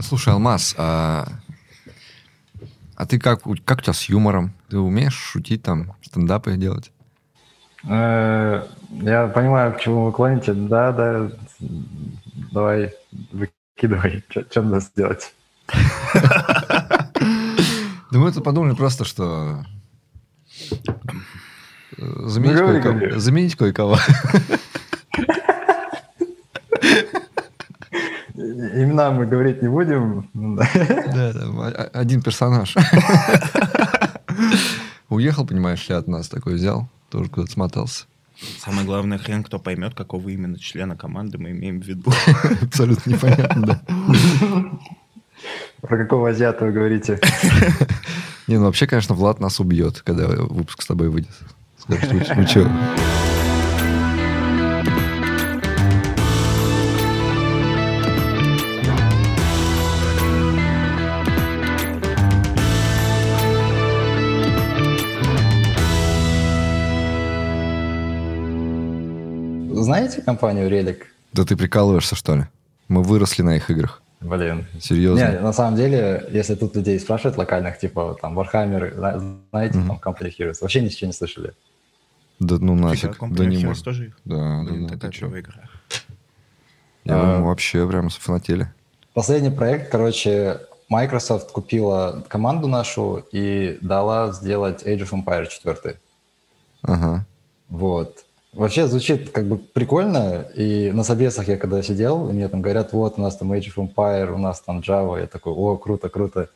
Слушай, Алмаз, а, а ты как, как у тебя с юмором? Ты умеешь шутить там, стендапы делать? Э, я понимаю, к чему вы клоните. Да, да, давай, выкидывай, что надо сделать. Да мы тут подумали просто, что э, заменить Ну, говори, кое-кого. говори. Заменить кое-кого. Имена мы говорить не будем. Ну, да. Да, да, о- один персонаж. Уехал, понимаешь ли, от нас такой взял, тоже куда-то смотался. Самое главное, хрен кто поймет, какого именно члена команды мы имеем в виду. Абсолютно непонятно, да. Про какого азиата вы говорите? Не, ну вообще, конечно, Влад нас убьет, когда выпуск с тобой выйдет. Скажет, вы, вы Знаете компанию Relic? Да ты прикалываешься, что ли? Мы выросли на их играх. Блин. Серьезно. Не, на самом деле, если тут людей спрашивают локальных, типа там Warhammer, зна- знаете, там Company Heroes, вообще ничего не слышали. Да ну Фига, нафиг. Company Да не может. тоже их? Да, Блин, да, да, это ты игра. Я А. думаю, вообще прям фанатели. Последний проект, короче, Microsoft купила команду нашу и дала сделать Age of Empires 4. Ага. Вот. Вообще звучит как бы прикольно, и на собесах я когда сидел, и мне там говорят, вот, у нас там Age of Empire, у нас там Java, я такой, о, круто, круто.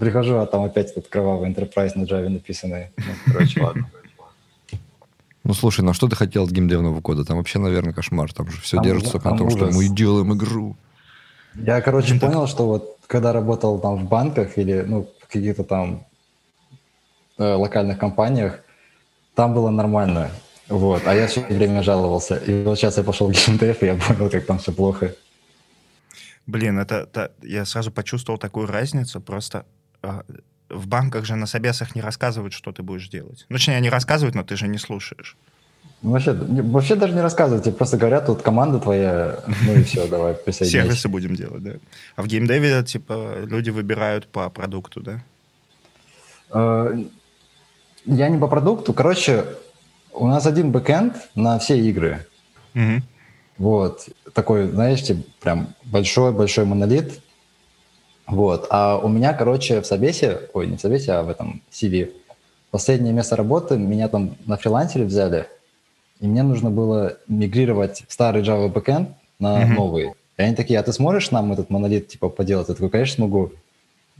Прихожу, а там опять этот кровавый Enterprise на Java написанный. Ну, короче, ладно. Ну слушай, ну а что ты хотел от геймдевного кода? Там вообще, наверное, кошмар. Там же все Там держится ужас, на там том, что ужас. мы делаем игру. Я, короче, понял, что вот когда работал там в банках или, ну, в каких-то там э, локальных компаниях, там было нормально. Вот. А я все время жаловался. И вот сейчас я пошел в геймдев, и я понял, как там все плохо. Блин, это, это- я сразу почувствовал такую разницу. Просто а, в банках же на собесах не рассказывают, что ты будешь делать. Ну, точнее, они рассказывают, но ты же не слушаешь. Ну, вообще, вообще даже не рассказывают, тебе просто говорят, тут команда твоя, ну и все, давай, присоединяйся. Сервисы будем делать, да. А в геймдеве, типа, люди выбирают по продукту, да? Э, Я не по продукту. Короче, у нас один бэкэнд на все игры. Мгм. Вот. Такой, знаете, прям большой-большой монолит. Вот. А у меня, короче, в Собесе, ой, не в Собесе, а в этом CV, последнее место работы, меня там на фрилансере взяли, и мне нужно было мигрировать старый Java backend на Мгм. новый. И они такие, а ты сможешь нам этот монолит, типа, поделать? Я такой, конечно, смогу.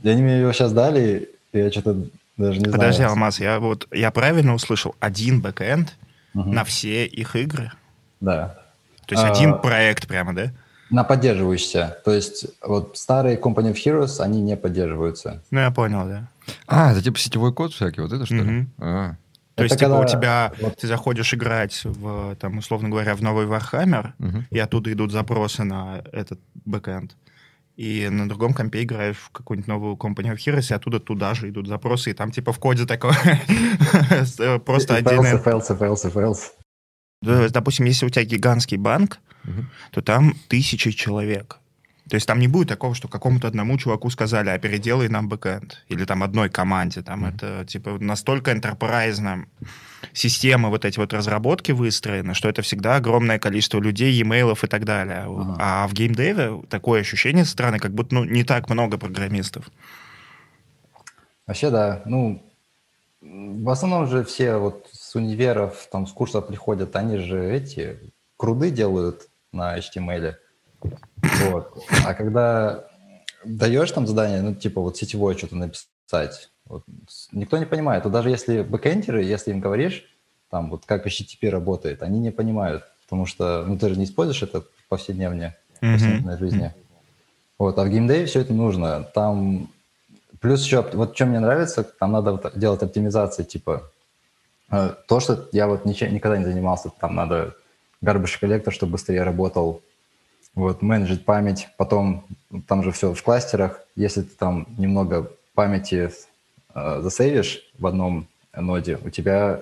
И они мне его сейчас дали, и я что-то даже не Подожди, знаю. Алмаз, я вот я правильно услышал один бэкэнд Мгм. на все их игры? Да. То есть А, один проект прямо, да? На поддерживающиеся. То есть вот старые Company of Heroes, они не поддерживаются. Ну, я понял, да. А, это типа сетевой код всякий, вот это что ли? Мгм. А, То Это есть, типа, у когда- тебя, вот- ты заходишь играть в, там, условно говоря, в новый Warhammer, мгм. и оттуда идут запросы на этот бэкэнд. И на другом компе играешь в какую-нибудь новую Company of Heroes, и оттуда туда же идут запросы, и там типа в коде такое. Просто отдельное... файлз, файлз, файлз, Допустим, если у тебя гигантский банк, то там тысячи человек. То есть там не будет такого, что какому-то одному чуваку сказали, а переделай нам бэкэнд. Или там одной команде. Там это типа настолько энтерпрайзно системы вот эти вот разработки выстроены, что это всегда огромное количество людей, email ов и так далее. Ага. А в геймдеве такое ощущение со стороны, как будто ну, не так много программистов. Вообще, да. Ну, в основном же все вот с универов, там, с курсов приходят, они же эти круды делают на HTML. Вот. А когда даешь там задание, ну, типа вот сетевое что-то написать, вот, никто не понимает. Вот даже если бэкэндеры, если им говоришь, там, вот как HTTP работает, они не понимают, потому что, ну, ты же не используешь это в повседневне, в повседневной жизни. Вот, а в геймдеве все это нужно. Там плюс еще, вот что мне нравится, там надо вот делать оптимизации, типа э, то, что я вот ничем, никогда не занимался, там надо garbage коллектор, чтобы быстрее работал, вот, менеджить память, потом там же все в кластерах, если ты там немного памяти э, засейвишь в одном ноде, у тебя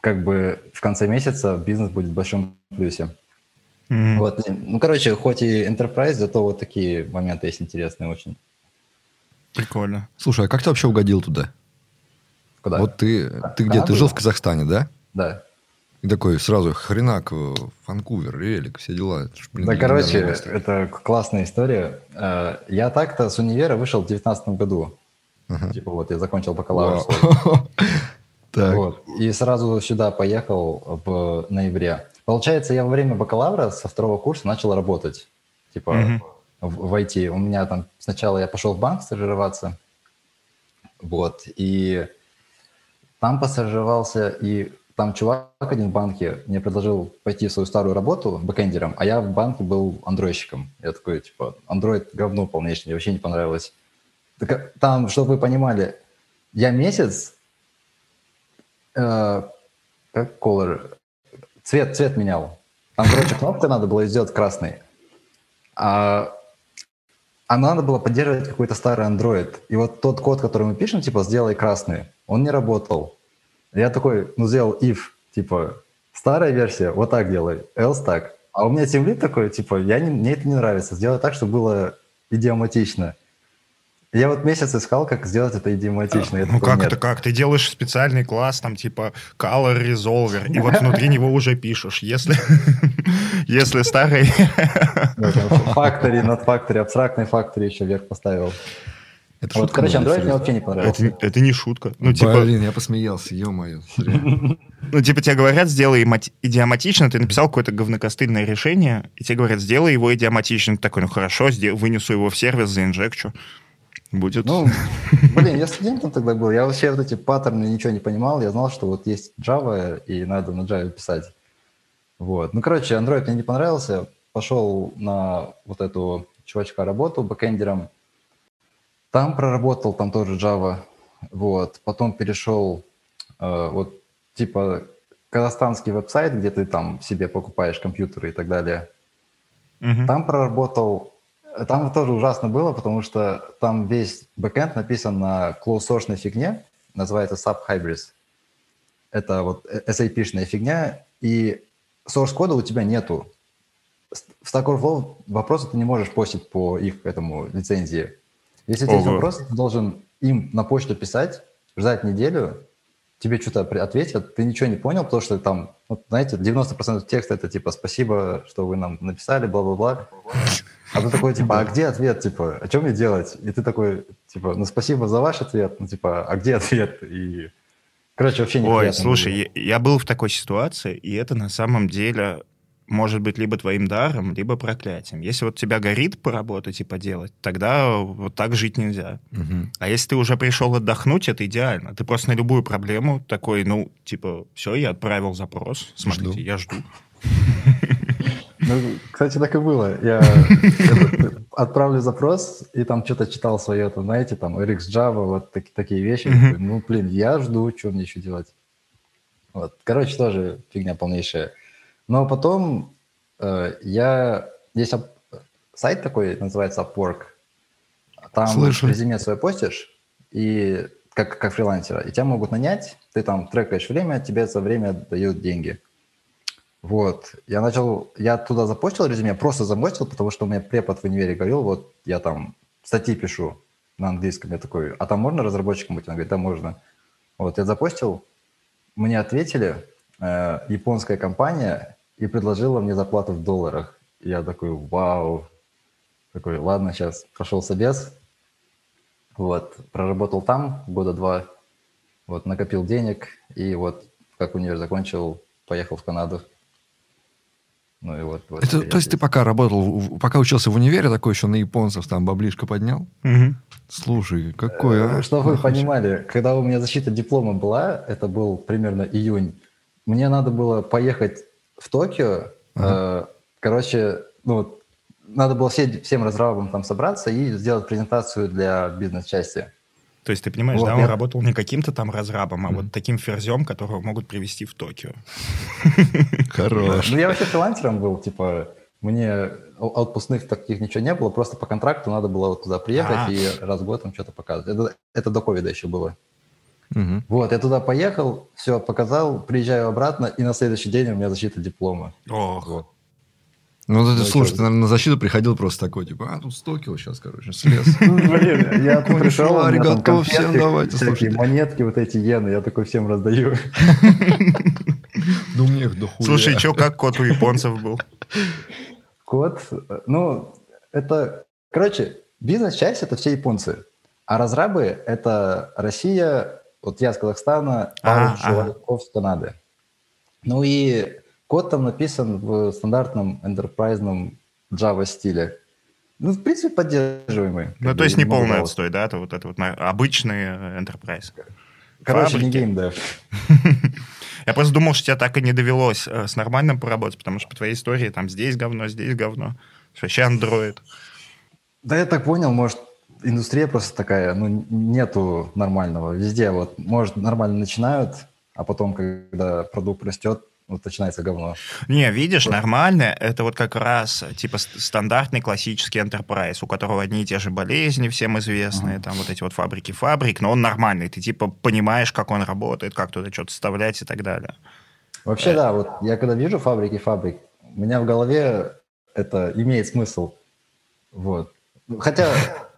как бы в конце месяца бизнес будет в большом плюсе. Мгм. Вот, ну, короче, хоть и Enterprise, зато вот такие моменты есть интересные очень. Прикольно. Слушай, а как ты вообще угодил туда? Куда? Вот ты, ты где? Ты Канаду? жил в Казахстане, да? Да. И такой сразу хренак, э, Ванкувер, Релик, все дела. Блин, Да, короче, место. это классная история. Э, Я так-то с универа вышел в девятнадцатом году. Ага. Типа вот я закончил бакалавр. Вот. И сразу сюда поехал в ноябре. Получается, я во время бакалавра со второго курса начал работать. Типа в, в IT. У меня там сначала я пошел в банк стажироваться. Вот. И там постажировался, и там чувак один в банке мне предложил пойти в свою старую работу бэкэндером, а я в банке был андроидщиком. Я такой, типа, андроид говно полнейшее, мне вообще не понравилось. Так, а, там, чтобы вы понимали, я месяц э, как color, цвет, цвет менял. Там, короче, кнопка надо было сделать красной. А, а надо было поддерживать какой-то старый Android. И вот тот код, который мы пишем, типа, сделай красный, он не работал. Я такой, ну, сделал if, типа, старая версия, вот так делай, else так. А у меня темлит такой, типа, я не, мне это не нравится, сделай так, чтобы было идиоматично. Я вот месяц искал, как сделать это идиоматично. Я Ну такой, как «Нет». это как? Ты делаешь специальный класс, там типа Color Resolver, и вот внутри него уже пишешь, если, если старый... Фактори, над фактори, абстрактный фактори еще вверх поставил. Это Вот, шутка короче, Android мне вообще не понравился. Это, это не шутка. Ну, типа, Блин, я посмеялся, ё-моё. ну, типа тебе говорят, сделай мати- идиоматично, ты написал какое-то говнокостыльное решение, и тебе говорят, сделай его идиоматично. Ты такой, ну хорошо, вынесу его в сервис, заинжекчу. Будет. Ну, блин, я студентом тогда был, я вообще вот эти паттерны ничего не понимал, я знал, что вот есть Java, и надо на Java писать. Вот. Ну, короче, Android мне не понравился, пошел на вот эту чувачка работу бэкэндером, там проработал, там тоже Java, вот, потом перешел, э, вот, типа, казахстанский веб-сайт, где ты там себе покупаешь компьютеры и так далее, Мгм. там проработал, там тоже ужасно было, потому что там весь бэкэнд написан на closed-source фигне, называется SubHybris. Это вот SAP-шная фигня, и source кода у тебя нету. В Stack Overflow вопросы ты не можешь постить по их этому лицензии. Если Ого. ты должен им на почту писать, ждать неделю, тебе что-то ответят, ты ничего не понял, потому что там, вот, знаете, 90% текста это типа «спасибо, что вы нам написали, бла-бла-бла». А ты такой, типа, а где ответ, типа, о чем мне делать? И ты такой, типа, ну, спасибо за ваш ответ, ну, типа, а где ответ? И, короче, вообще Ой, неприятно слушай, было. я, я был в такой ситуации, и это на самом деле может быть либо твоим даром, либо проклятием. Если вот тебя горит поработать и поделать, тогда вот так жить нельзя. Мгм. А если ты уже пришел отдохнуть, это идеально. Ты просто на любую проблему такой, ну, типа, все, я отправил запрос, смотрите, Жду. я жду. Ну, кстати, так и было. Я отправлю запрос, и там что-то читал свое, там, знаете, там, RX Java, вот таки- такие вещи. Ну, блин, я жду, что мне еще делать. Вот. Короче, тоже фигня полнейшая. Но потом э, я... Есть ап- сайт такой, называется Upwork. Там Слышал. резюме свое постишь, и как, как фрилансера, и тебя могут нанять, ты там трекаешь время, тебе за время дают деньги. Вот, я начал, я туда запостил резюме, просто запостил, потому что у меня препод в универе говорил, вот я там статьи пишу на английском, я такой, а там можно разработчиком быть? Он говорит, да, можно. Вот, я запостил, мне ответили, э, японская компания, и предложила мне зарплату в долларах. И я такой, вау. Такой, ладно, сейчас прошел собес. Вот, проработал там года два, вот, накопил денег, и вот, как универ закончил, поехал в Канаду. Ну и вот. вот Это, то есть ты здесь. пока работал, пока учился в универе, такой еще на японцев там баблишко поднял? Мгм. Слушай, какой, а? Чтобы вы понимали, когда у меня защита диплома была, это был примерно июнь, мне надо было поехать в Токио. э, короче, ну, вот, надо было все- всем разрабам там собраться и сделать презентацию для бизнес-части. То есть ты понимаешь, Вот, да, он я- работал не каким-то там разрабом, а вот таким ферзем, которого могут привести в Токио. Хорош. Ну, я вообще фрилансером был, типа, мне отпускных таких ничего не было, просто по контракту надо было вот туда приехать А. и раз в год там что-то показывать. Это, это до ковида еще было. Мгм. Вот, я туда поехал, все показал, приезжаю обратно, и на следующий день у меня защита диплома. Ох, Вот. Ну, вот Ну, ты, слушай, ты, наверное, на защиту приходил просто такой, типа, а, тут 100 кило сейчас, короче, слез. Ну, Блин, я тут пришел, там готов, всем давайте, всякие слушайте. монетки, вот эти иены, я такой всем раздаю. Да у меня их дохуя. Слушай, что, как кот у японцев был? Код, э, ну, это, короче, бизнес-часть это все японцы, а разрабы это Россия, вот я с Казахстана, пару А, ага. чуваков с Канады. Ну и код там написан в стандартном enterprise Java стиле. Ну, в принципе, поддерживаемый. Ну, то есть не полный жалоб. отстой, да? Это вот это вот обычный э, enterprise. Короче, не Фабрики. геймдев. Я просто думал, что тебе так и не довелось э, с нормальным поработать, потому что по твоей истории там здесь говно, здесь говно. Вообще андроид. Да я так понял, может, индустрия просто такая, ну, нету нормального. Везде вот, может, нормально начинают, а потом, когда продукт растет, вот начинается говно. Не, видишь, нормальное, это вот как раз типа ст- стандартный классический enterprise, у которого одни и те же болезни всем известные, там вот эти вот фабрики фабрик, но он нормальный, ты типа понимаешь, как он работает, как туда что-то вставлять и так далее. Вообще, да, вот я когда вижу фабрики фабрик, у меня в голове это имеет смысл. Вот. Ну, Хотя,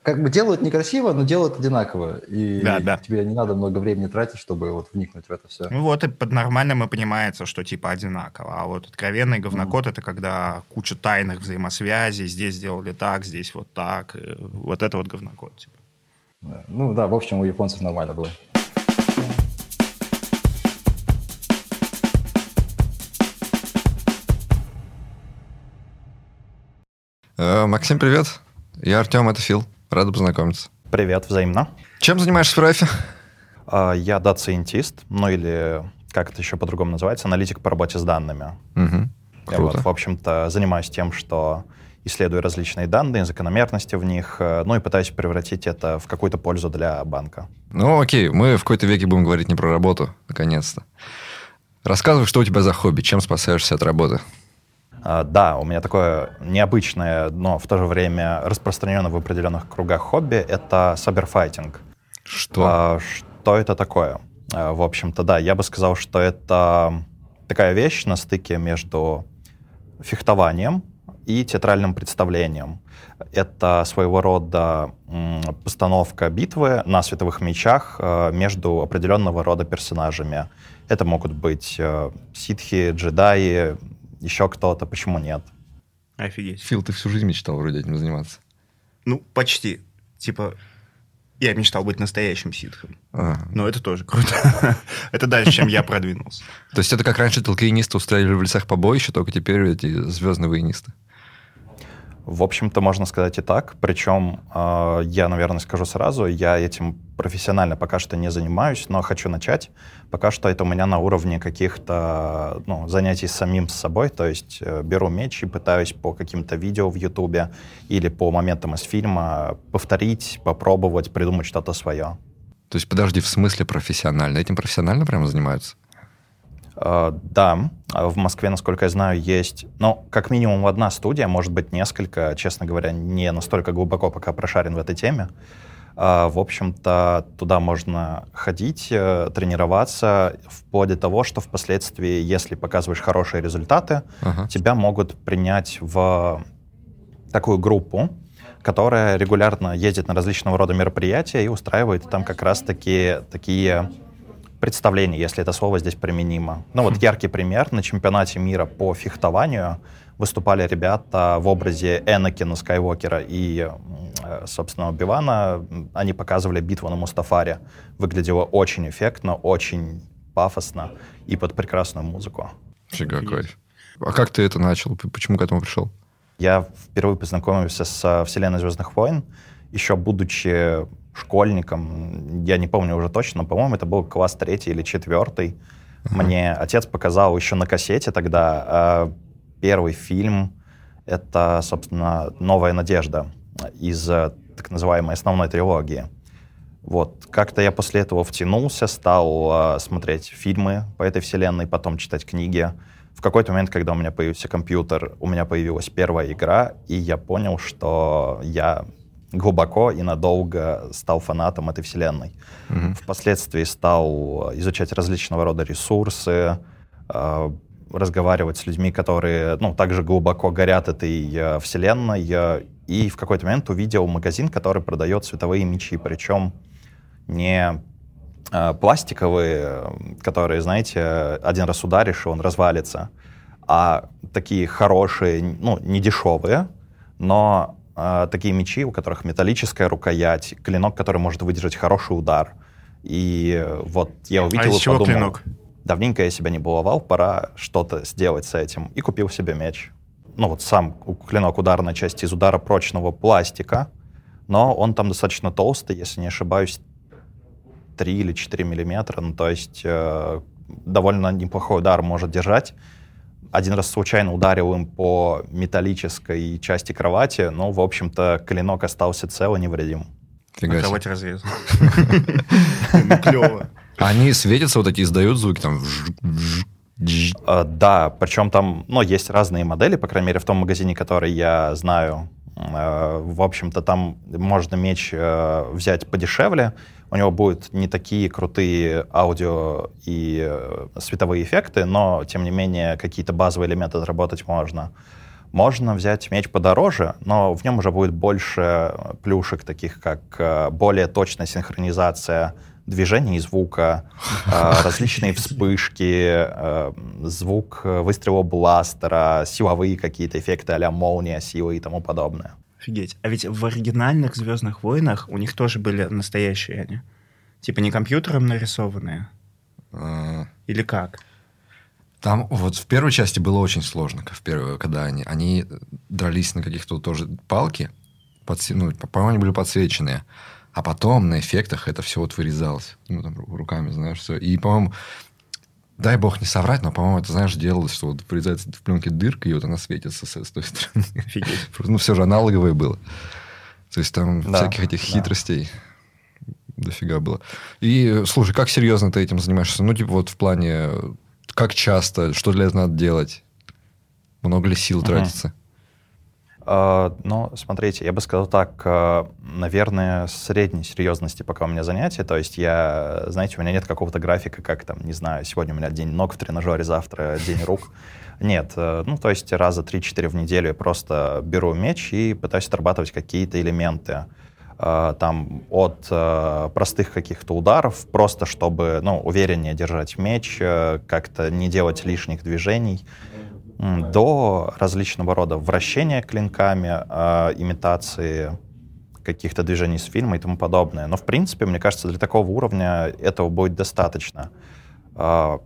как бы делают некрасиво, но делают одинаково. И Да, да. тебе не надо много времени тратить, чтобы вот вникнуть в это все. Ну вот и под нормальным и понимается, что типа одинаково. А вот откровенный говнокод это когда куча тайных взаимосвязей, здесь сделали так, здесь вот так. Вот это вот говнокод. Типа. Да. Ну да, в общем, у японцев нормально было. Э, Максим, привет. Я Артем, это Фил. Рада познакомиться. Привет, взаимно. Чем занимаешься в Райфе? А, Я дата-сайентист, ну или как это еще по-другому называется, аналитик по работе с данными. Мгм. Я Круто. вот, в общем-то, занимаюсь тем, что исследую различные данные, закономерности в них, э, ну и пытаюсь превратить это в какую-то пользу для банка. Ну, окей, мы в какой-то веке будем говорить не про работу, наконец-то. Рассказывай, что у тебя за хобби, чем спасаешься от работы? А, Да, у меня такое необычное, но в то же время распространенное в определенных кругах хобби — это саберфайтинг. Что? А, Что это такое? А, В общем-то, да, я бы сказал, что это такая вещь на стыке между фехтованием и театральным представлением. Это своего рода постановка битвы на световых мечах между определенного рода персонажами. Это могут быть э, ситхи, джедаи, еще кто-то, почему нет? Офигеть. Фил, ты всю жизнь мечтал вроде этим заниматься. Ну, почти. Типа, я мечтал быть настоящим ситхом. Ага. Но это тоже круто. это дальше, чем я продвинулся. То есть это как раньше толкаинисты устраивали в лесах побоище, только теперь эти звездные воинисты. В общем-то, можно сказать и так. Причем, э, я, наверное, скажу сразу, я этим профессионально пока что не занимаюсь, но хочу начать. Пока что это у меня на уровне каких-то ну, занятий самим с собой. То есть э, беру меч и пытаюсь по каким-то видео в Ютубе или по моментам из фильма повторить, попробовать, придумать что-то свое. То есть, подожди, в смысле профессионально? Этим профессионально прямо занимаются? Э, Да, а в Москве, насколько я знаю, есть, ну, как минимум одна студия, может быть, несколько, честно говоря, не настолько глубоко пока прошарен в этой теме. А, В общем-то, туда можно ходить, э, тренироваться, вплоть до того, что впоследствии, если показываешь хорошие результаты, Ага. тебя могут принять в такую группу, которая регулярно ездит на различного рода мероприятия и устраивает там как раз-таки такие представления, если это слово здесь применимо. Ну вот яркий пример. На чемпионате мира по фехтованию выступали ребята в образе Энакина Скайуокера и, э, собственно, Бивана. Они показывали битву на Мустафаре. Выглядело очень эффектно, очень пафосно и под прекрасную музыку. Фига кайф. А как ты это начал? Почему к этому пришел? Я впервые познакомился с вселенной Звездных войн, еще будучи школьником, я не помню уже точно, но, по-моему, это был класс третий или четвертый. Мне отец показал еще на кассете тогда э, первый фильм. Это, собственно, «Новая надежда» из э, так называемой основной трилогии. Вот, как-то я после этого втянулся, стал э, смотреть фильмы по этой вселенной, потом читать книги. В какой-то момент, когда у меня появился компьютер, у меня появилась первая игра, и я понял, что я глубоко и надолго стал фанатом этой вселенной. Мгм. Впоследствии стал изучать различного рода ресурсы, э, разговаривать с людьми, которые, ну, также глубоко горят этой э, вселенной, э, и в какой-то момент увидел магазин, который продает световые мечи, причем не э, пластиковые, которые, знаете, один раз ударишь, и он развалится, а такие хорошие, ну, не дешевые, но э, такие мечи, у которых металлическая рукоять, клинок, который может выдержать хороший удар. И вот я увидел а из и чего подумал, клинок? давненько я себя не баловал, пора что-то сделать с этим. И купил себе меч. Ну вот сам клинок ударной части из удара прочного пластика, но он там достаточно толстый, если не ошибаюсь, 3 или 4 миллиметра, ну то есть э, довольно неплохой удар может держать. Один раз случайно ударил им по металлической части кровати, но, в общем-то, клинок остался цел и невредим. Фига себе. кровать разрезан. Ну, клево. Они светятся, вот эти издают звуки, там... Э, Да, причем там, ну, есть разные модели, по крайней мере, в том магазине, который я знаю. Э, В общем-то, там можно меч э, взять подешевле. У него будут не такие крутые аудио и э, световые эффекты, но, тем не менее, какие-то базовые элементы отработать можно. Можно взять меч подороже, но в нем уже будет больше плюшек, таких как э, более точная синхронизация движений и звука, э, различные вспышки, э, звук э, выстрела бластера, силовые какие-то эффекты а-ля молния, силы и тому подобное. Офигеть. А ведь в оригинальных «Звездных войнах» у них тоже были настоящие они. Типа не компьютером нарисованные? А, Или как? Там вот в первой части было очень сложно, в первой, когда они, они дрались на каких-то тоже палки, подсве- ну, по- по-моему, они были подсвеченные. А потом на эффектах это все вот вырезалось. Ну, там, ру- руками, знаешь, все. И, по-моему, дай бог не соврать, но, по-моему, это, знаешь, делалось, что вот вырезается в пленке дырка, и вот она светится с, с той стороны. Офигеть. Ну, все же аналоговое было. То есть там Да, всяких этих да. хитростей дофига было. И, слушай, как серьезно ты этим занимаешься? Ну, типа вот в плане, как часто, что для этого надо делать? Много ли сил тратится? Э, Ну, смотрите, я бы сказал так, э, наверное, средней серьезности пока у меня занятия. То есть я, знаете, у меня нет какого-то графика, как там, не знаю, сегодня у меня день ног в тренажере, завтра день рук. Нет, э, ну, то есть раза 3-4 в неделю я просто беру меч и пытаюсь отрабатывать какие-то элементы. Там от простых каких-то ударов, просто чтобы, ну, увереннее держать меч, как-то не делать лишних движений, до различного рода вращения клинками, э, имитации каких-то движений с фильма и тому подобное. Но, в принципе, мне кажется, для такого уровня этого будет достаточно. Э,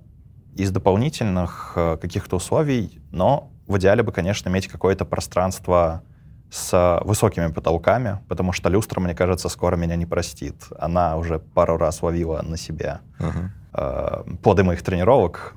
Из дополнительных э, каких-то условий, но в идеале бы, конечно, иметь какое-то пространство с высокими потолками, потому что люстра, мне кажется, скоро меня не простит. Она уже пару раз ловила на себя Ага. э, плоды моих тренировок.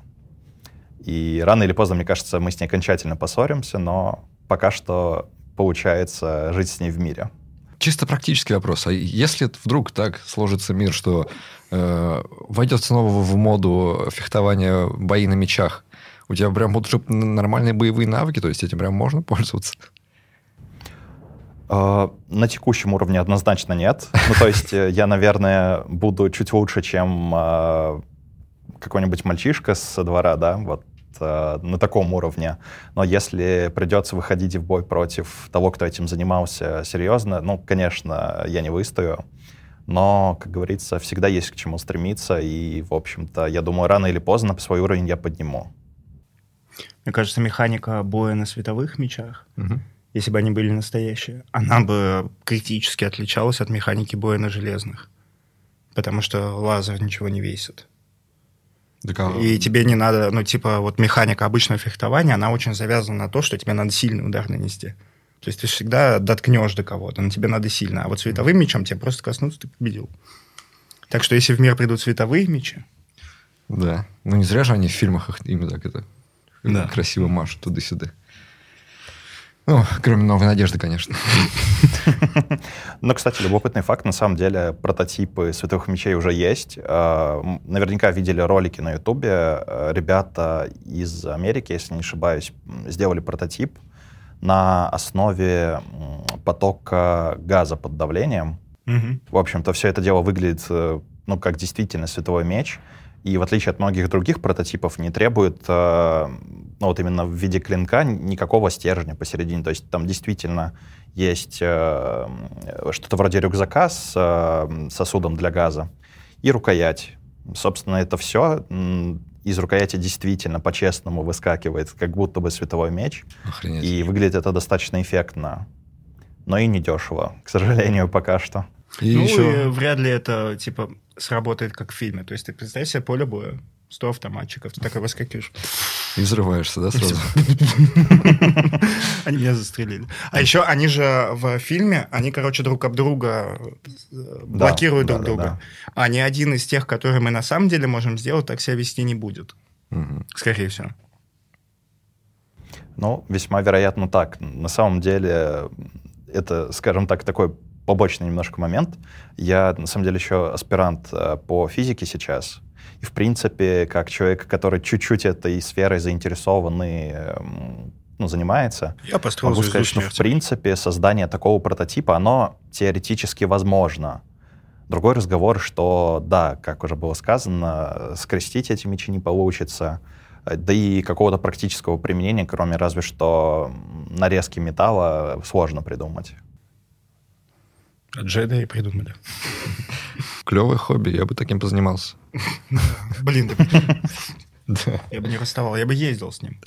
И рано или поздно, мне кажется, мы с ней окончательно поссоримся, но пока что получается жить с ней в мире. Чисто практический вопрос. А если вдруг так сложится мир, что э, войдет снова в моду фехтования бои на мечах, у тебя прям будут уже нормальные боевые навыки, то есть этим прям можно пользоваться? Э, На текущем уровне однозначно нет. Ну, то есть э, я, наверное, буду чуть лучше, чем э, какой-нибудь мальчишка с двора, да, вот на таком уровне. Но если придется выходить в бой против того, кто этим занимался серьезно, ну, конечно, я не выстою. Но, как говорится, всегда есть к чему стремиться. И, в общем-то, я думаю, рано или поздно свой уровень я подниму. Мне кажется, механика боя на световых мечах, Мгм. если бы они были настоящие, она бы критически отличалась от механики боя на железных. Потому что лазер ничего не весит. Так, а- И тебе не надо, ну, типа, вот механика обычного фехтования, она очень завязана на то, что тебе надо сильный удар нанести. То есть ты всегда доткнешь до кого-то, но тебе надо сильно. А вот световым мечом тебе просто коснуться, ты победил. Так что если в мир придут световые мечи, Да. Ну, не зря же они в фильмах их именно так это Да. красиво машут туда-сюда. Ну, кроме «Новой надежды», конечно. Но, кстати, любопытный факт, на самом деле, прототипы световых мечей уже есть. Э, Наверняка видели ролики на Ютубе. Э, Ребята из Америки, если не ошибаюсь, сделали прототип на основе потока газа под давлением. В общем-то, все это дело выглядит, э, ну, как действительно световой меч. и в отличие от многих других прототипов не требует, э, ну вот именно в виде клинка, никакого стержня посередине. То есть там действительно есть э, что-то вроде рюкзака с э, сосудом для газа и рукоять. Собственно, это все. Из рукояти действительно по-честному выскакивает, как будто бы световой меч. Охренеть. И выглядит это достаточно эффектно. Но и недешево, к сожалению, пока что. И ну, еще... и вряд ли это, типа, сработает как в фильме. То есть ты представь себе поле боя, 100 автоматчиков, ты такой выскакиваешь. И взрываешься, да, сразу? Они меня застрелили. А еще они же в фильме, они, короче, друг об друга э, блокируют друг друга. А ни один из тех, которые мы на самом деле можем сделать, так себя вести не будет. Скорее всего. Ну, весьма вероятно так. На самом деле, это, скажем так, такой побочный немножко момент. Я, на самом деле, еще аспирант э, по физике сейчас. И, в принципе, как человек, который чуть-чуть этой сферой заинтересован и эм, ну, занимается, Я построил могу сказать, что, в принципе, создание такого прототипа, оно теоретически возможно. Другой разговор, что, да, как уже было сказано, скрестить эти мечи не получится. Да и какого-то практического применения, кроме разве что нарезки металла, сложно придумать. Джедаи придумали. Клевое хобби, я бы таким позанимался. Блин, я бы не расставал, я бы ездил с ним.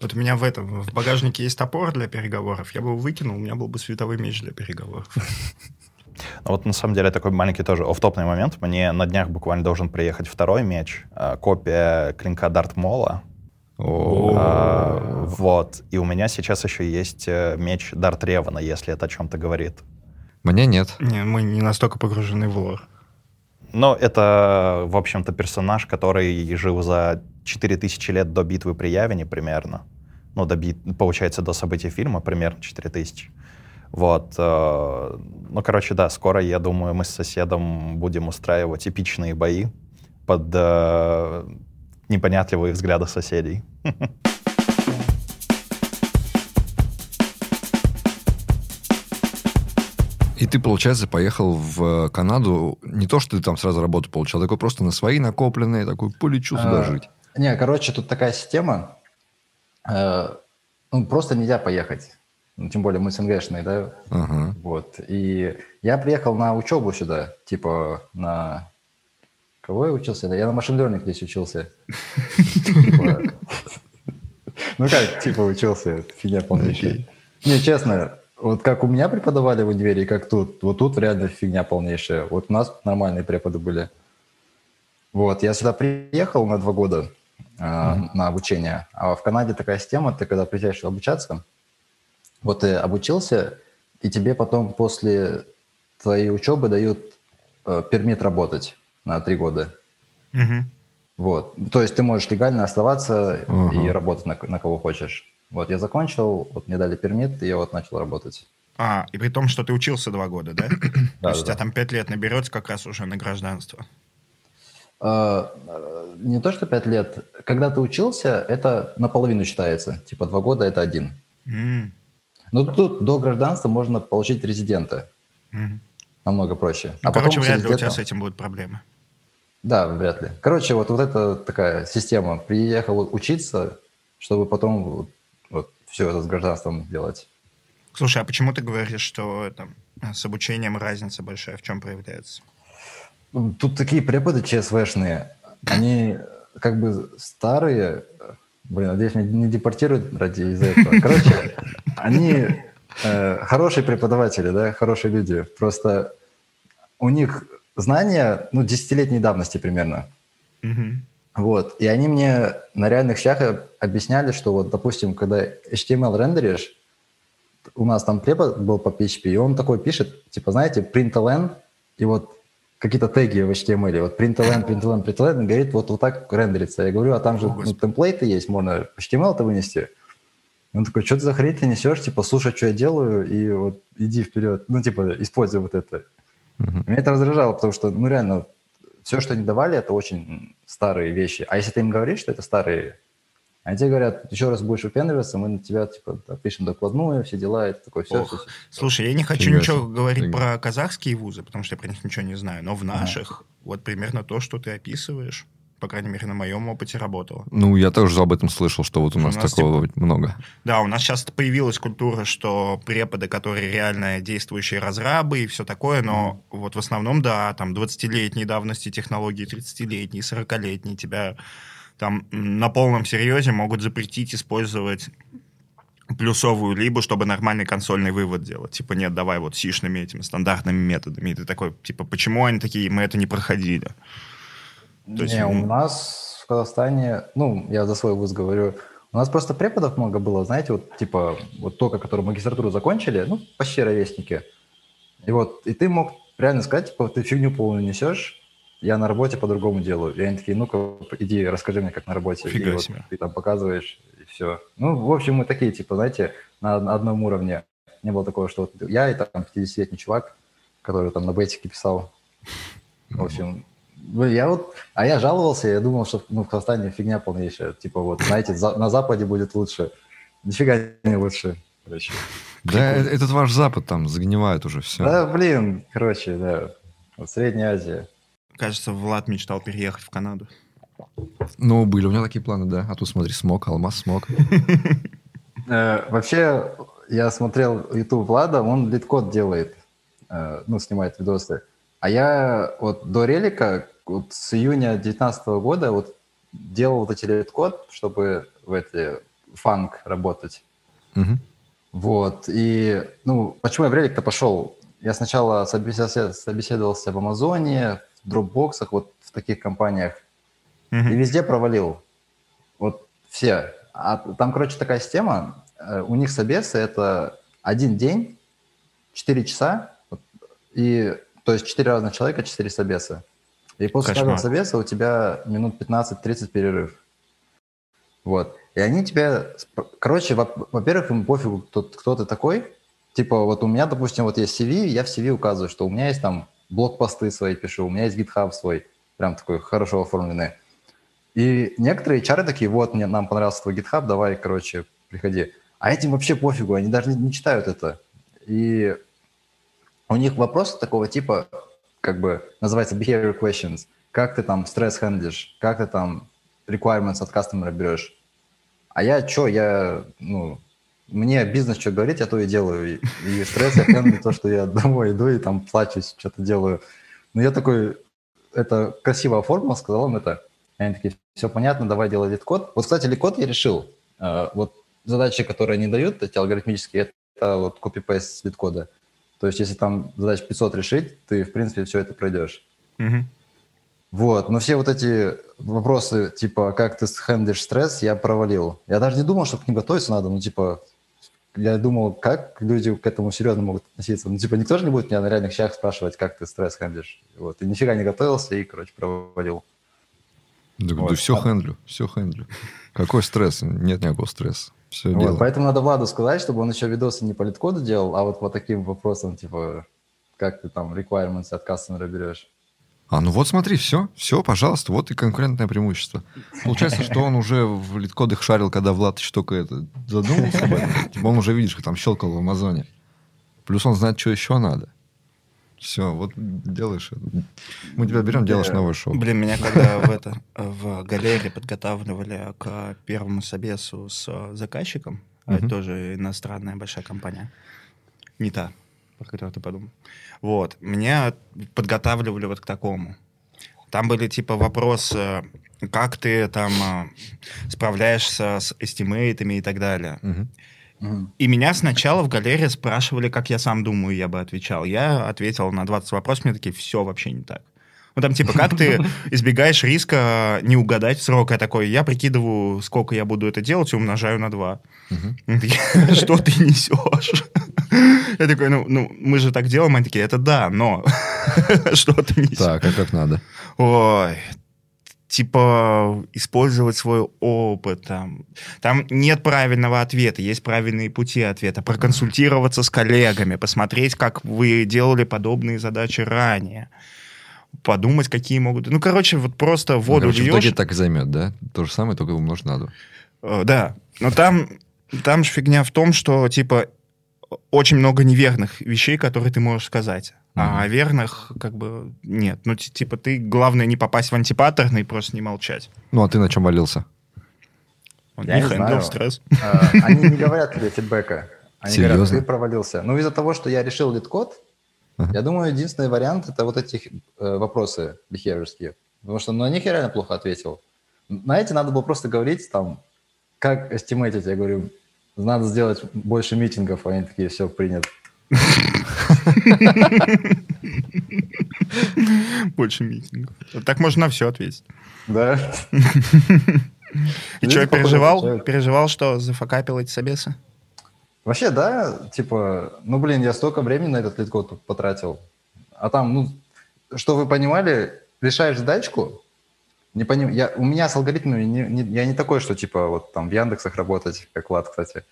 Вот у меня в этом, в багажнике есть топор для переговоров, я бы его выкинул, у меня был бы световой меч для переговоров. Но вот на самом деле такой маленький тоже офтопный момент. Мне на днях буквально должен приехать второй меч, э, копия клинка Дарт Мола. А, вот. И у меня сейчас еще есть э, меч Дарт Ревана, если это о чем-то говорит. Мне нет. Не, мы не настолько погружены в лор. Но это, в общем-то, персонаж, который жил за 4000 лет до битвы при Явине примерно. Ну, до бит... получается, до событий фильма примерно 4000. Вот. э, Ну, короче, да, скоро, я думаю, мы с соседом будем устраивать эпичные бои под э, непонятливые взгляды соседей. И ты, получается, поехал в Канаду. Не то, что ты там сразу работу получал, такой просто на свои накопленные, такой полечу сюда А, жить. Не, короче, тут такая система. э, ну, просто нельзя поехать. Ну, тем более мы СНГшные, да? Ага. Вот. И я приехал на учебу сюда, типа на... Кого я учился? Я на машин здесь учился. Типа, Ну как, типа учился, фигня полнейшая. Не, честно, вот как у меня преподавали в универе, и как тут, вот тут реально фигня полнейшая. Вот у нас нормальные преподы были. Вот, я сюда приехал на два года э, на обучение, а в Канаде такая система, ты когда приезжаешь обучаться, вот ты обучился, и тебе потом после твоей учебы дают э, пермит работать на три года. Мгм. Вот. То есть ты можешь легально оставаться и Ага. работать на, на кого хочешь. Вот я закончил, вот мне дали пермит, и я вот начал работать. А, и при том, что ты учился два года, да? То Да, есть у тебя там пять лет наберется как раз уже на гражданство. Э, Не то, что пять лет. Когда ты учился, это наполовину считается. Типа два года – это один. Но тут до гражданства можно получить резидента. Намного проще. Ну, А короче, потом вряд ли у тебя с этим будут проблемы. Да, вряд ли. Короче, вот, вот это такая система. Приехал учиться, чтобы потом вот, все это с гражданством делать. Слушай, а почему ты говоришь, что там с обучением разница большая? В чем проявляется? Ну, Тут такие преподы ЧСВшные, они как бы старые. Блин, надеюсь, меня не депортируют ради из-за этого. Короче, они э, хорошие преподаватели, да, хорошие люди. Просто у них знания, ну, десятилетней давности примерно. Мгм. Вот. И они мне на реальных щах объясняли, что вот, допустим, когда HTML рендеришь, у нас там препод был по PHP, и он такой пишет, типа, знаете, println, и вот какие-то теги в HTML, вот println, println, println, и говорит, вот, вот так рендерится. Я говорю, а там же ну, темплейты есть, можно HTML-то вынести. Он такой, что ты за хрень ты несешь, типа, слушай, что я делаю, и вот иди вперед. Ну, типа, используй вот это. Мгм. Меня это раздражало, потому что, ну, реально, все, что они давали, это очень старые вещи. А если ты им говоришь, что это старые, они тебе говорят, еще раз будешь выпендриваться, мы на тебя, типа, пишем докладную, все дела, это такое все. Ох. Слушай, я не хочу Фига ничего говорить Фига. про казахские вузы, потому что я про них ничего не знаю, но в наших вот примерно то, что ты описываешь, по крайней мере, на моем опыте работало. Ну, я тоже об этом слышал, что вот у нас, У нас такого много. Да, у нас сейчас появилась культура, что преподы, которые реально действующие разрабы и все такое, но вот в основном, да, там 20-летней давности технологии, 30-летней, 40-летней тебя там на полном серьезе могут запретить использовать плюсовую либо, чтобы нормальный консольный вывод делать. Типа, нет, давай вот сишными этими стандартными методами. И ты такой, типа, почему они такие, мы это не проходили? То есть, не, у нас в Казахстане, ну, я за свой вуз говорю, у нас просто преподов много было, знаете, вот типа, вот только, которые магистратуру закончили, ну, почти ровесники. И вот, и ты мог реально сказать, типа, ты фигню полную несешь, я на работе по-другому делаю. И они такие, ну-ка, иди, расскажи мне, как на работе. Фига и вот себе. ты там показываешь, и все. Ну, в общем, мы такие, типа, знаете, на, на одном уровне. Не было такого, что вот я и там 50-летний чувак, который там на бетике писал. В общем, ну, я вот, а я жаловался, я думал, что ну, в Казахстане фигня полнейшая. Типа вот, знаете, за- на Западе будет лучше. Нифига не лучше. Короче. Да, э- этот ваш Запад там загнивает уже все. Да, блин, короче, да. Вот Средняя Азия. Кажется, Влад мечтал переехать в Канаду. Ну, были у меня такие планы, да. А тут смотри, смог, алмаз смог. Э, вообще, я смотрел YouTube Влада, он LeetCode делает, э, ну, снимает видосы. А я вот до Relic а, вот с июня 2019 года вот делал вот эти LeetCode, чтобы в эти FAANG работать. Мгм. Вот, и, ну, почему я в Relic-то пошел? Я сначала собеседовался, собеседовался в Амазоне, в Dropbox ах, вот в таких компаниях, и Мгм. везде провалил. Вот все. А там, короче, такая система. э, У них собесы – это один день, 4 часа, и, то есть 4 разных человека, 4 собеса. И после Кошмар. каждого собеса у тебя минут 15-30 перерыв. Вот. И они тебя... Короче, во- во-первых, им пофигу, кто, кто ты такой. Типа, вот у меня, допустим, вот есть CV, я в CV указываю, что у меня есть там блокпосты свои пишу, у меня есть GitHub свой, прям такой хорошо оформленный. И некоторые чары такие, вот, мне, нам понравился твой GitHub, давай, короче, приходи. А этим вообще пофигу, они даже не, не читают это. И у них вопрос такого типа, как бы, называется behavior questions. Как ты там стресс хендлишь, как ты там requirements от кастомера берешь. А я что, я, ну, мне бизнес что говорить, я то и делаю. И, и стресс я хендлю то, что я домой иду и там плачусь, что-то делаю. Но я такой, это красиво оформил, сказал им это. И они такие, все понятно, давай делай LeetCode. Вот, кстати, LeetCode я решил. Э, Вот задачи, которые они дают, эти алгоритмические, это вот copy-paste LeetCode а. То есть, если там задач 500 решить, ты, в принципе, все это пройдешь. Мгм. Вот, но все вот эти вопросы, типа, как ты хендлишь стресс, я провалил. Я даже не думал, что к ним готовиться надо, ну, типа, я думал, как люди к этому серьезно могут относиться. Ну, типа, никто же не будет меня на реальных щах спрашивать, как ты стресс хендлишь. Вот, и нифига не готовился, и, короче, провалил. Да, Вот. все А- хендлю, все хендлю. Какой стресс? Нет никакого стресса. Все Вот, дело. поэтому надо Владу сказать, чтобы он еще видосы не по лид-коду делал, а вот по таким вопросам, типа, как ты там requirements от кастомера берешь. А, ну вот смотри, все, все, пожалуйста, вот и конкурентное преимущество. Получается, что он уже в лид-кодах шарил, когда Влад еще только это задумался об этом. Типа Он уже, видишь, как там щелкал в Амазоне. Плюс он знает, что еще надо. Все, вот делаешь. Мы тебя берем, делаешь новое шоу. Блин, меня когда в это в галерее подготавливали к первому собесу с заказчиком, а это тоже иностранная большая компания, не та, про которую ты подумал. Вот, меня подготавливали вот к такому. Там были типа вопросы, как ты там э, справляешься с эстимейтами и так далее. И меня сначала в галерее спрашивали, как я сам думаю, я бы отвечал. Я ответил на 20 вопросов, мне такие, все вообще не так. Ну, там, типа, как ты избегаешь риска не угадать срок? Я такой, я прикидываю, сколько я буду это делать, и умножаю на 2. Мгм. Они такие, что ты несешь? Я такой, ну, ну, мы же так делаем. Они такие, это да, но что ты несешь? Так, а как надо? Ой, типа использовать свой опыт там. Там нет правильного ответа, есть правильные пути ответа. Проконсультироваться с коллегами, посмотреть, как вы делали подобные задачи ранее. Подумать, какие могут... Ну, короче, вот просто Ну, воду короче, в льешь. итоге так и займет, да? То же самое, только умножить на. Э, Да, но там, там же фигня в том, что, типа, очень много неверных вещей, которые ты можешь сказать. А верных как бы нет. Ну, ти- типа, ты, главное, не попасть в антипаттерны и просто не молчать. Ну, а ты на чем валился? Он Я не знаю. стресс. А, Они не говорят тебе фидбэка. Они говорят, Серьезно? ты провалился. Ну, из-за того, что я решил LeetCode, Ага. я думаю, единственный вариант – это вот эти э, вопросы бихевиорские. Потому что ну, на них я реально плохо ответил. На эти надо было просто говорить, там, как эстимейтить. Я говорю, надо сделать больше митингов, а они такие, все, принят. Больше митингов. Так можно на все ответить. Да. И что, переживал? Переживал, что зафакапил эти собесы? Вообще, да, типа, ну, блин, я столько времени на этот LeetCode потратил. А там, ну, что вы понимали, решаешь задачку, не поним... я, у меня с алгоритмами, не, не- я не такой, что, типа, вот там в Яндексах работать, как Влад, кстати.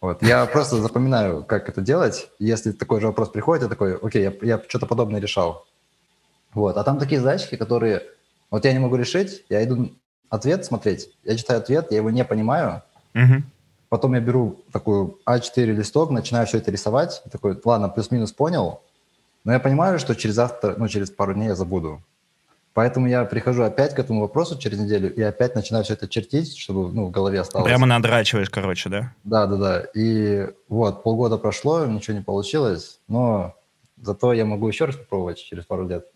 Вот, я просто запоминаю, как это делать. Если такой же вопрос приходит, я такой, окей, я, я что-то подобное решал. Вот, а там такие задачки, которые, вот я не могу решить, я иду ответ смотреть, я читаю ответ, я его не понимаю, Мгм. Потом я беру такую А4 листок, начинаю все это рисовать. Такой, ладно, плюс-минус понял. Но я понимаю, что через завтра, ну, через пару дней я забуду. Поэтому я прихожу опять к этому вопросу через неделю и опять начинаю все это чертить, чтобы ну, в голове осталось. Прямо надрачиваешь, короче, да? Да, да, да. И вот, полгода прошло, ничего не получилось, но зато я могу еще раз попробовать через пару лет.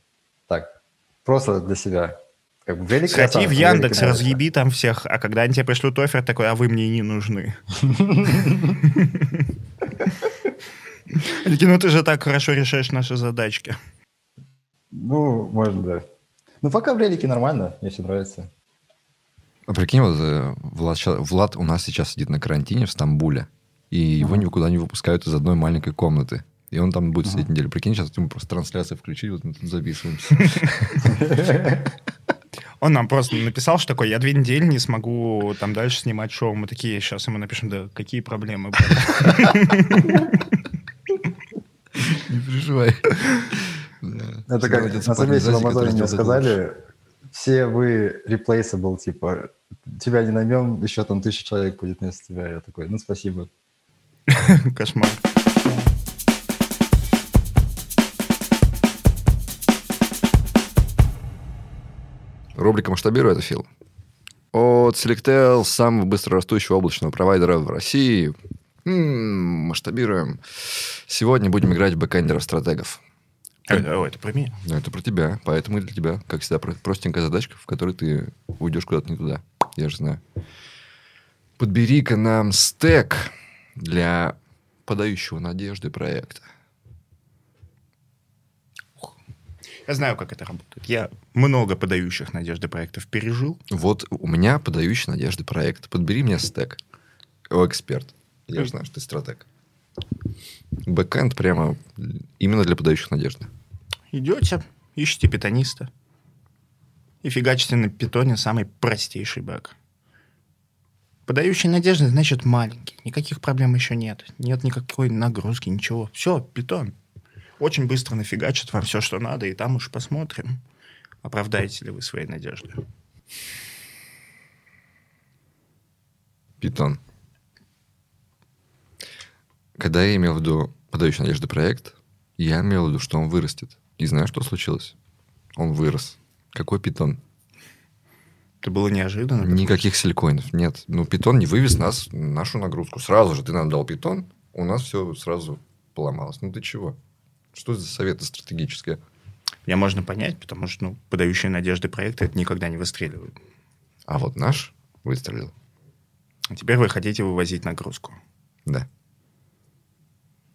Так, просто для себя. Как бы великий Сходи Асан, в Яндекс, разъеби там всех, а когда они тебе пришлют офер, такой, а вы мне не нужны. Такие, ну ты же так хорошо решаешь наши задачки. Ну, можно, да. Ну, пока в релике нормально, мне все нравится. А прикинь, вот э, Влад, Влад у нас сейчас сидит на карантине в Стамбуле, и его никуда не выпускают из одной маленькой комнаты. И он там будет сидеть неделю. Прикинь, сейчас ему просто трансляцию включить, вот мы тут записываемся. Он нам просто написал, что такой, я две недели не смогу там дальше снимать шоу. Мы такие, сейчас ему напишем, да какие проблемы. брат?» Не переживай. Это как на в который Амазоне мне сказали, все вы replaceable, типа, тебя не наймем, еще там тысяча человек будет вместо тебя. Я такой, ну, спасибо. Кошмар. Рубрика «Масштабируй это, Фил». От Selectel, самого быстрорастущего облачного провайдера в России. М, Масштабируем. Сегодня будем играть в бэкэндеров-стратегов. Э, Это про меня. Ну, это про тебя, поэтому и для тебя, как всегда, про- простенькая задачка, в которой ты уйдешь куда-то не туда. Я же знаю. Подбери-ка нам стек для подающего надежды проекта. Я знаю, как это работает. Я много подающих надежды проектов пережил. Вот у меня подающий надежды проект. Подбери мне стек. О, эксперт. Я же знаю, что ты стратег. Бэкэнд прямо именно для подающих надежды. Идете, ищите питониста. И фигачите на питоне самый простейший бэк. Подающий надежды значит маленький. Никаких проблем еще нет. Нет никакой нагрузки, ничего. Все, питон. Очень быстро нафигачит вам все, что надо, и там уж посмотрим, оправдаете ли вы свои надежды. Питон. Когда я имел в виду подающий надежды проект, я имел в виду, что он вырастет. И знаешь, что случилось? Он вырос. Какой питон? Это было неожиданно. Никаких силикоинов. Нет. Ну, питон не вывез нас, нашу нагрузку. Сразу же ты нам дал питон, у нас все сразу поломалось. Ну, ты чего? Что за советы стратегические? Меня можно понять, потому что ну, подающие надежды проекты это никогда не выстреливают. А вот наш выстрелил. А теперь вы хотите вывозить нагрузку. Да.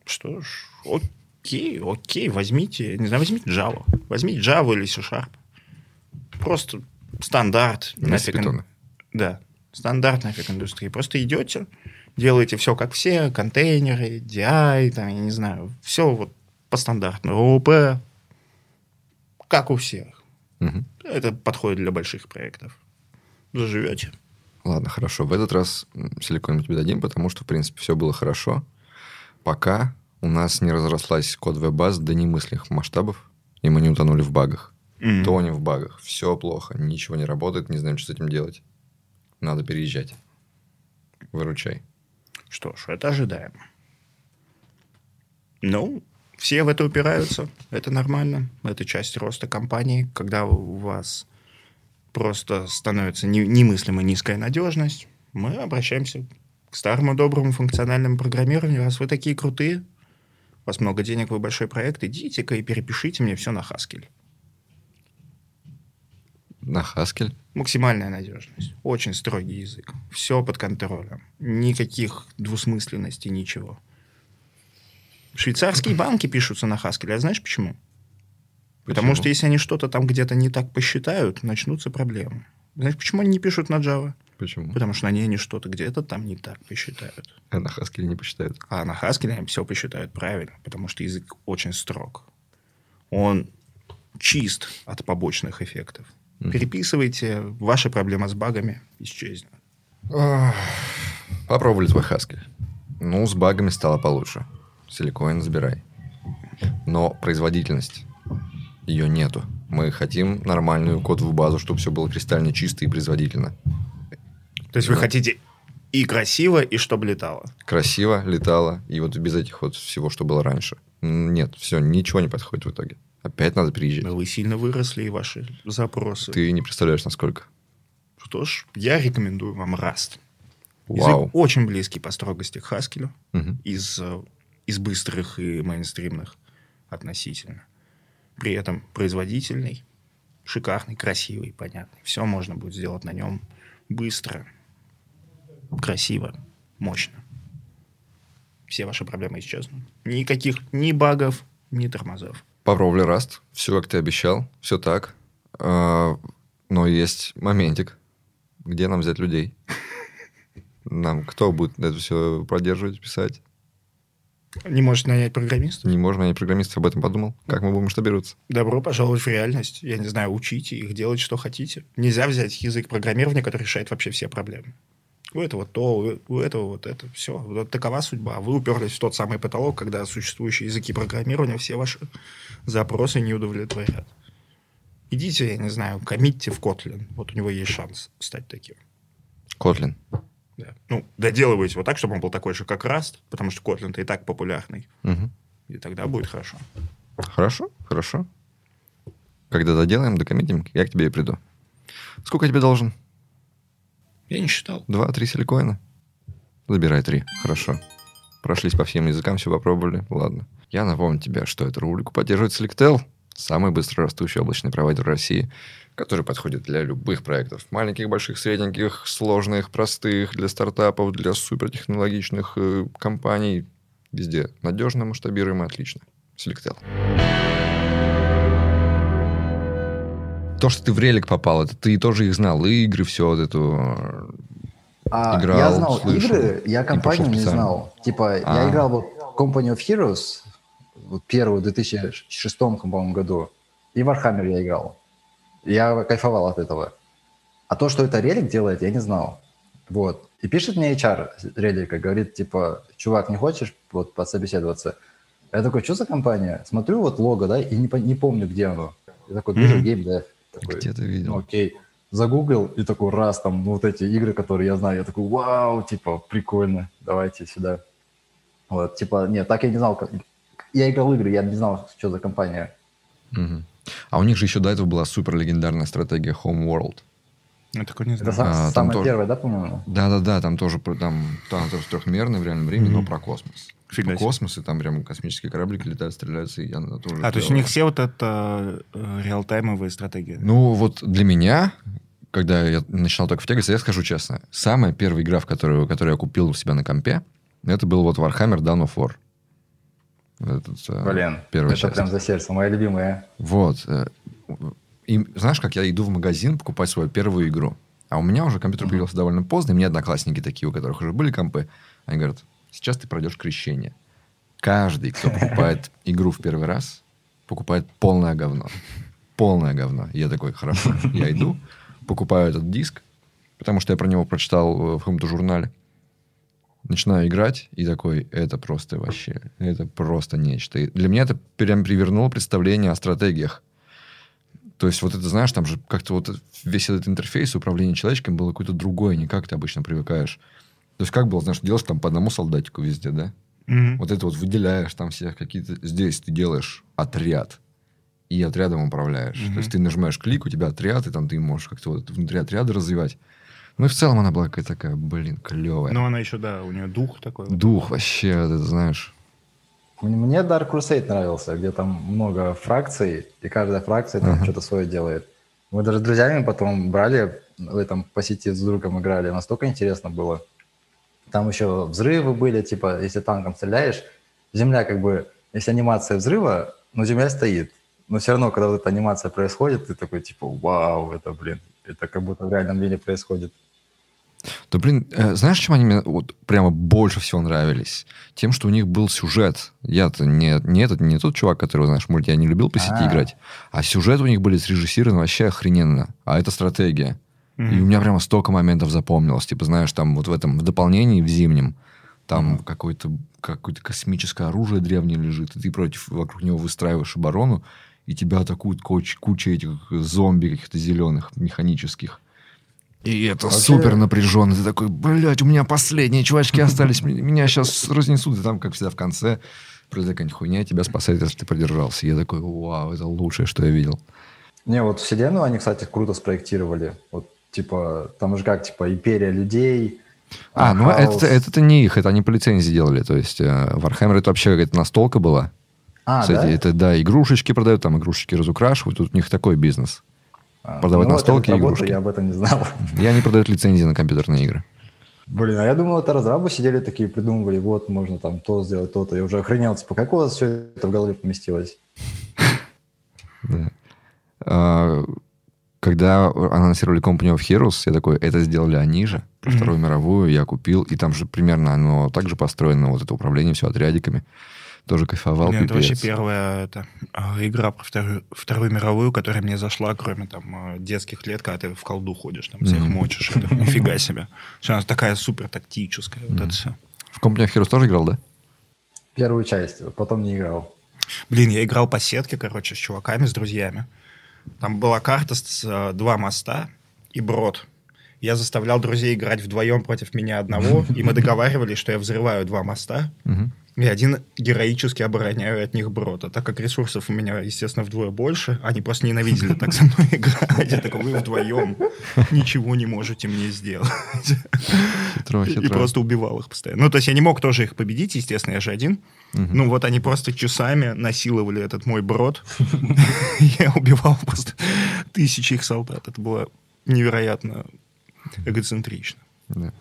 Что ж, окей, окей, возьмите, не знаю, возьмите Java. Возьмите Java или C-Sharp. Просто стандарт. Нафиг питона. Да, стандарт нафиг индустрии. Просто идете, делаете все как все, контейнеры, DI, там, я не знаю, все вот по стандарту. ООП, как у всех. Мгм. Это подходит для больших проектов. Заживете. Ладно, хорошо. В этот раз силикон мы тебе дадим, потому что, в принципе, все было хорошо. Пока у нас не разрослась код веб-баз до немыслимых масштабов, и мы не утонули в багах. Мгм. Тонем в багах. Все плохо. Ничего не работает, не знаем, что с этим делать. Надо переезжать. Выручай. Что ж, это ожидаемо. Ну, Все в это упираются. Это нормально. Это часть роста компании, когда у вас просто становится не- немыслимо низкая надежность. Мы обращаемся к старому доброму функциональному программированию. Раз вы такие крутые, у вас много денег, вы большой проект, идите-ка и перепишите мне все на Haskell. На Haskell. Максимальная надежность. Очень строгий язык. Все под контролем. Никаких двусмысленностей, ничего. Швейцарские банки пишутся на Haskell. А знаешь почему? Потому Почему? что если они что-то там где-то не так посчитают, начнутся проблемы. Знаешь, почему они не пишут на Java? Почему? Потому что они, они что-то где-то там не так посчитают. А на Haskell не посчитают. А на Haskell они все посчитают правильно, потому что язык очень строг. Он чист от побочных эффектов. Переписывайте, ваша проблема с багами исчезнет. Попробовали твой Haskell. Ну, с багами стало получше. Силикоин забирай. Но производительность, ее нету. Мы хотим нормальную кодовую базу, чтобы все было кристально чисто и производительно. То есть вы Да. хотите и красиво, и чтобы летало. Красиво, летало, и вот без этих вот всего, что было раньше. Нет, все, ничего не подходит в итоге. Опять надо переезжать. Вы сильно выросли, и ваши запросы. Ты не представляешь, насколько. Что ж, я рекомендую вам Rust. Язык Вау. очень близкий по строгости к Haskell. Мгм. из, э, из быстрых и мейнстримных относительно. При этом производительный, шикарный, красивый, понятный. Все можно будет сделать на нем быстро, красиво, мощно. Все ваши проблемы исчезнут. Никаких ни багов, ни тормозов. Попробовали Раст. Все, как ты обещал. Все так. А, Но есть моментик. Где нам взять людей? Нам кто будет это все продерживать, писать? Не может нанять программиста? Не можно, я программист об этом подумал. Как мы будем масштабироваться? Добро пожаловать в реальность. Я не знаю, учите их, делать, что хотите. Нельзя взять язык программирования, который решает вообще все проблемы. У этого то, у- этого вот это. Все. Вот такова судьба. Вы уперлись в тот самый потолок, когда существующие языки программирования все ваши запросы не удовлетворят. Идите, я не знаю, коммитьте в Kotlin. Вот у него есть шанс стать таким. Котлин. Да. Ну, доделывайте его так, чтобы он был такой же, как Rust, потому что Kotlin-то и так популярный. Мгм. И тогда будет хорошо. Хорошо, хорошо. Когда доделаем, докоммитим, я к тебе и приду. Сколько я тебе должен? Я не считал. Два, три силикоина? Забирай три. Хорошо. Прошлись по всем языкам, все попробовали. Ладно. Я напомню тебе, что эту рубрику поддерживает Selectel, самый быстро растущий облачный провайдер России, который подходит для любых проектов. Маленьких, больших, средненьких, сложных, простых, для стартапов, для супертехнологичных э, компаний. Везде надежно, масштабируемо, отлично. Selectel. То, что ты в релик попал, это ты тоже их знал, и игры, все вот эту... А, Играл, я знал слышал. игры, я компанию не знал. Типа, А. я играл вот Company of Heroes, вот первую в 2006 по-моему, году, и Warhammer я играл. Я кайфовал от этого. А то, что это релик делает, я не знал. Вот. И пишет мне HR релика, говорит, типа, чувак, не хочешь вот подсобеседоваться? Я такой, что за компания? Смотрю вот лого, да, и не, не помню, где оно. Я такой, вижу Мгм. геймдев. Такой, Где ты видел? ну, окей. Загуглил и такой раз там ну, вот эти игры, которые я знаю, я такой, вау, типа, прикольно, давайте сюда. Вот, типа, нет, так я не знал, как... Я играл в игры, я не знал, что за компания. Мгм. А у них же еще до этого была супер легендарная стратегия Homeworld. Я такой не Это знаю. сам- там самая тоже- первая, да, по-моему? Да-да-да, там тоже про- там, там трехмерный в реальном времени, но Мгм. про космос. Фига Про себе. космос, и там прям космические кораблики летают, стреляются, и она тоже... А, то есть у делала. них все вот это э, реалтаймовые стратегии. Ну, вот для меня, когда я начинал только втягиваться, я скажу честно, самая первая игра, в которую, которую я купил у себя на компе, это был вот Warhammer Dawn of War. Этот, э, Блин, первая это часть. прям за сердце, моя любимая. Вот. э, И знаешь, как я иду в магазин покупать свою первую игру. А у меня уже компьютер появился довольно поздно, и мне одноклассники такие, у которых уже были компы, они говорят, сейчас ты пройдешь крещение. Каждый, кто покупает игру в первый раз, покупает полное говно. Полное говно. Я такой, хорошо, я иду, покупаю этот диск, потому что я про него прочитал э, в каком-то журнале. Начинаю играть, и такой, это просто вообще, это просто нечто. И для меня это прям перевернуло представление о стратегиях. То есть вот это, знаешь, там же как-то вот весь этот интерфейс управления человечком было какое-то другое, не как ты обычно привыкаешь. То есть как было, знаешь, делаешь там по одному солдатику везде, да? Мгм. Вот это вот выделяешь там всех какие-то... Здесь ты делаешь отряд. И отрядом управляешь. Мгм. То есть ты нажимаешь клик, у тебя отряд, и там ты можешь как-то вот внутри отряда развивать. Ну и в целом она была какая-то такая, блин, клевая. Ну, она еще, да, у нее дух такой. вот. Дух вообще, вот это знаешь. Мне- Dark Crusade нравился, где там много фракций, и каждая фракция там Ага. что-то свое делает. Мы даже с друзьями потом брали, в этом по сети с другом играли, настолько интересно было. Там еще взрывы были, типа, если танком стреляешь, земля как бы, если анимация взрыва, но земля стоит. Но все равно, когда вот эта анимация происходит, ты такой, типа, вау, это, блин, это как будто в реальном мире происходит. Да, блин, э, знаешь, чем они мне вот прямо больше всего нравились? Тем, что у них был сюжет. Я-то не, не этот, не тот чувак, который, знаешь, может, я не любил по сети А. играть. А сюжет у них были срежиссированы вообще охрененно. А это стратегия. И у меня прямо столько моментов запомнилось. Типа, знаешь, там вот в этом, в дополнении, в зимнем, там какое-то какое-то космическое оружие древнее лежит, и ты против, вокруг него выстраиваешь оборону, и тебя атакуют куч- куча этих зомби каких-то зеленых, механических. И это Вообще- супер напряженно. Ты такой, блядь, у меня последние чувачки остались, меня сейчас разнесут. И там, как всегда, в конце произойдет какая-нибудь хуйня, тебя спасает, если ты продержался. И я такой, вау, это лучшее, что я видел. Не, вот вселенную они, кстати, круто спроектировали. Вот, типа, там же как, типа, империя людей. А, ну хаос. это, это не их, это они по лицензии делали. То есть э, Warhammer это вообще какая-то настолка была. А, Кстати, да? это, да, игрушечки продают, там игрушечки разукрашивают. Тут у них такой бизнес. А, продавать ну, настолки это и игрушки. Я об этом не знал. И они продают лицензии на компьютерные игры. Блин, а я думал, это разрабы сидели такие, придумывали, вот, можно там то сделать, то-то. Я уже охренел, типа, как у вас все это в голове поместилось? Да. Когда анонсировали Company of Heroes, я такой, это сделали они же. Вторую мировую я купил. И там же примерно оно также построено, вот это управление, все отрядиками. Тоже кайфовал, Блин, это вообще первая это, а, игра про вторую, вторую мировую, которая мне зашла, кроме там а, детских лет, когда ты в колду ходишь, там всех Мгм. мочишь. Это нифига себе. Она такая супер тактическая. Вот это все. В Company of Heroes тоже играл, да? Первую часть, потом не играл. Блин, я играл по сетке, короче, с чуваками, с друзьями. Там была карта с э, два моста и брод. Я заставлял друзей играть вдвоем против меня одного, и мы договаривались, что я взрываю два моста. И один героически обороняю от них брод. А так как ресурсов у меня, естественно, вдвое больше, они просто ненавидели так со мной играть. Я такой, вы вдвоем ничего не можете мне сделать. Хитро, И просто убивал их постоянно. Ну, то есть я не мог тоже их победить, естественно, я же один. Ну, вот они просто часами насиловали этот мой брод. Я убивал просто тысячи их солдат. Это было невероятно эгоцентрично. Да.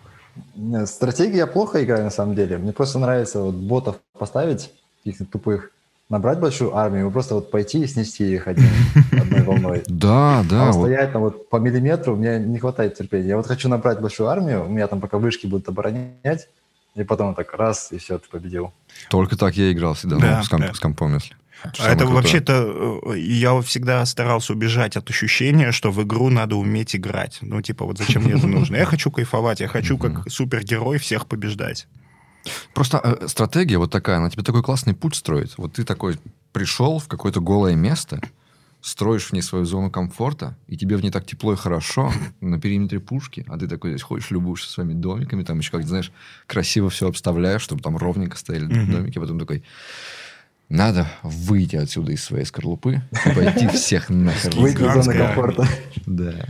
Не, Стратегии я плохо играю, на самом деле. Мне просто нравится вот ботов поставить, каких-то тупых, набрать большую армию, и просто вот пойти и снести их один, одной волной. Да, да. а вот. стоять там вот по миллиметру, мне не хватает терпения. Я вот хочу набрать большую армию, у меня там пока вышки будут оборонять, и потом так раз, и все, ты победил. Только так я играл всегда, Да, ну, с, комп- да. с компом, если. А это вообще-то... э, Я всегда старался убежать от ощущения, что в игру надо уметь играть. Ну, типа, вот зачем мне это нужно? Я хочу кайфовать, я хочу как супергерой всех побеждать. Просто э, стратегия вот такая, она тебе такой классный путь строит. Вот ты такой пришел в какое-то голое место, строишь в ней свою зону комфорта, и тебе в ней так тепло и хорошо, на периметре пушки, а ты такой здесь ходишь, любуешься своими домиками, там еще, как знаешь, красиво все обставляешь, чтобы там ровненько стояли Мгм. домики, потом такой, надо выйти отсюда из своей скорлупы и пойти всех нахер. Выйти из зоны комфорта. Да.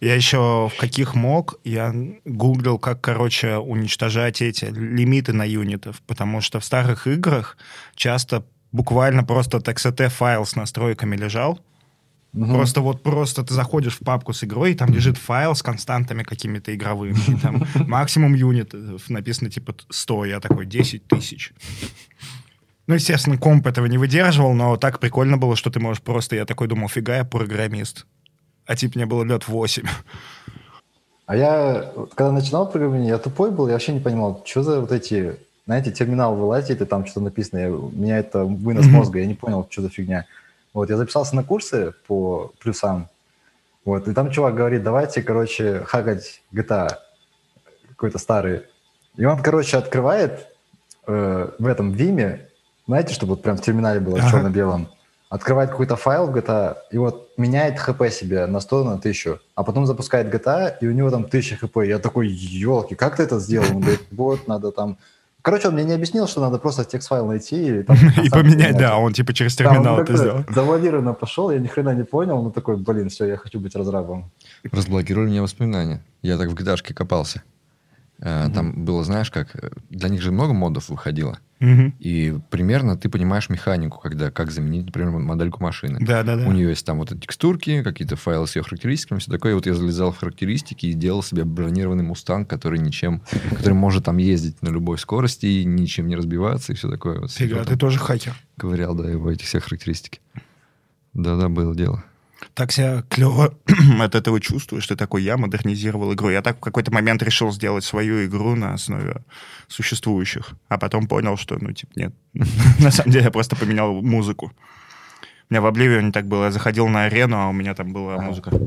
Я еще в каких мог, я гуглил, как, короче, уничтожать эти лимиты на юнитов, потому что в старых играх часто буквально просто TXT файл с настройками лежал, Мгм. Просто вот просто ты заходишь в папку с игрой, и там лежит файл с константами какими-то игровыми. И там максимум юнитов написано типа 100, я такой 10 тысяч. Ну, естественно, комп этого не выдерживал, но так прикольно было, что ты можешь просто... Я такой думал, фига, я программист. А типа мне было лет 8. А я, когда начинал программирование, я тупой был, я вообще не понимал, что за вот эти, знаете, терминал вылазит, и там что-то написано, я, у меня это вынос Мгм. мозга, я не понял, что за фигня. Вот, я записался на курсы по плюсам, вот, и там чувак говорит, давайте, короче, хакать GTA какой-то старый. И он, короче, открывает э, в этом Виме, знаете, чтобы вот прям в терминале было Ага. черно-белом, открывает какой-то файл в GTA и вот меняет хп себе на 100, на 1000, а потом запускает GTA, и у него там 1000 хп. Я такой, елки, как ты это сделал? Он говорит, вот, надо там Короче, он мне не объяснил, что надо просто текст-файл найти и, там, И поменять, да, он типа через Да, он терминал это такой сделал. Завуалированно пошел, я ни хрена не понял, но такой, блин, все, я хочу быть разрабом. Разблокировали мне воспоминания. Я так в гиташке копался. Э, Там было, знаешь, как... э, Для них же много модов выходило. Мгм. И примерно ты понимаешь механику, когда как заменить, например, модельку машины. Да, да, да. У нее есть там вот эти текстурки, какие-то файлы с ее характеристиками, все такое. И вот я залезал в характеристики и делал себе бронированный мустанг, который ничем, который может там ездить на любой скорости и ничем не разбиваться и все такое. Вот Фига, ты тоже хакер. ковырял, да, его эти все характеристики. Да-да, было дело. Так себя клево от этого чувствуешь, ты такой, я модернизировал игру. Я так в какой-то момент решил сделать свою игру на основе существующих, а потом понял, что, ну, типа, нет. На самом деле я просто поменял музыку. У меня в Обливионе так было, я заходил на арену, а у меня там была Ага. музыка.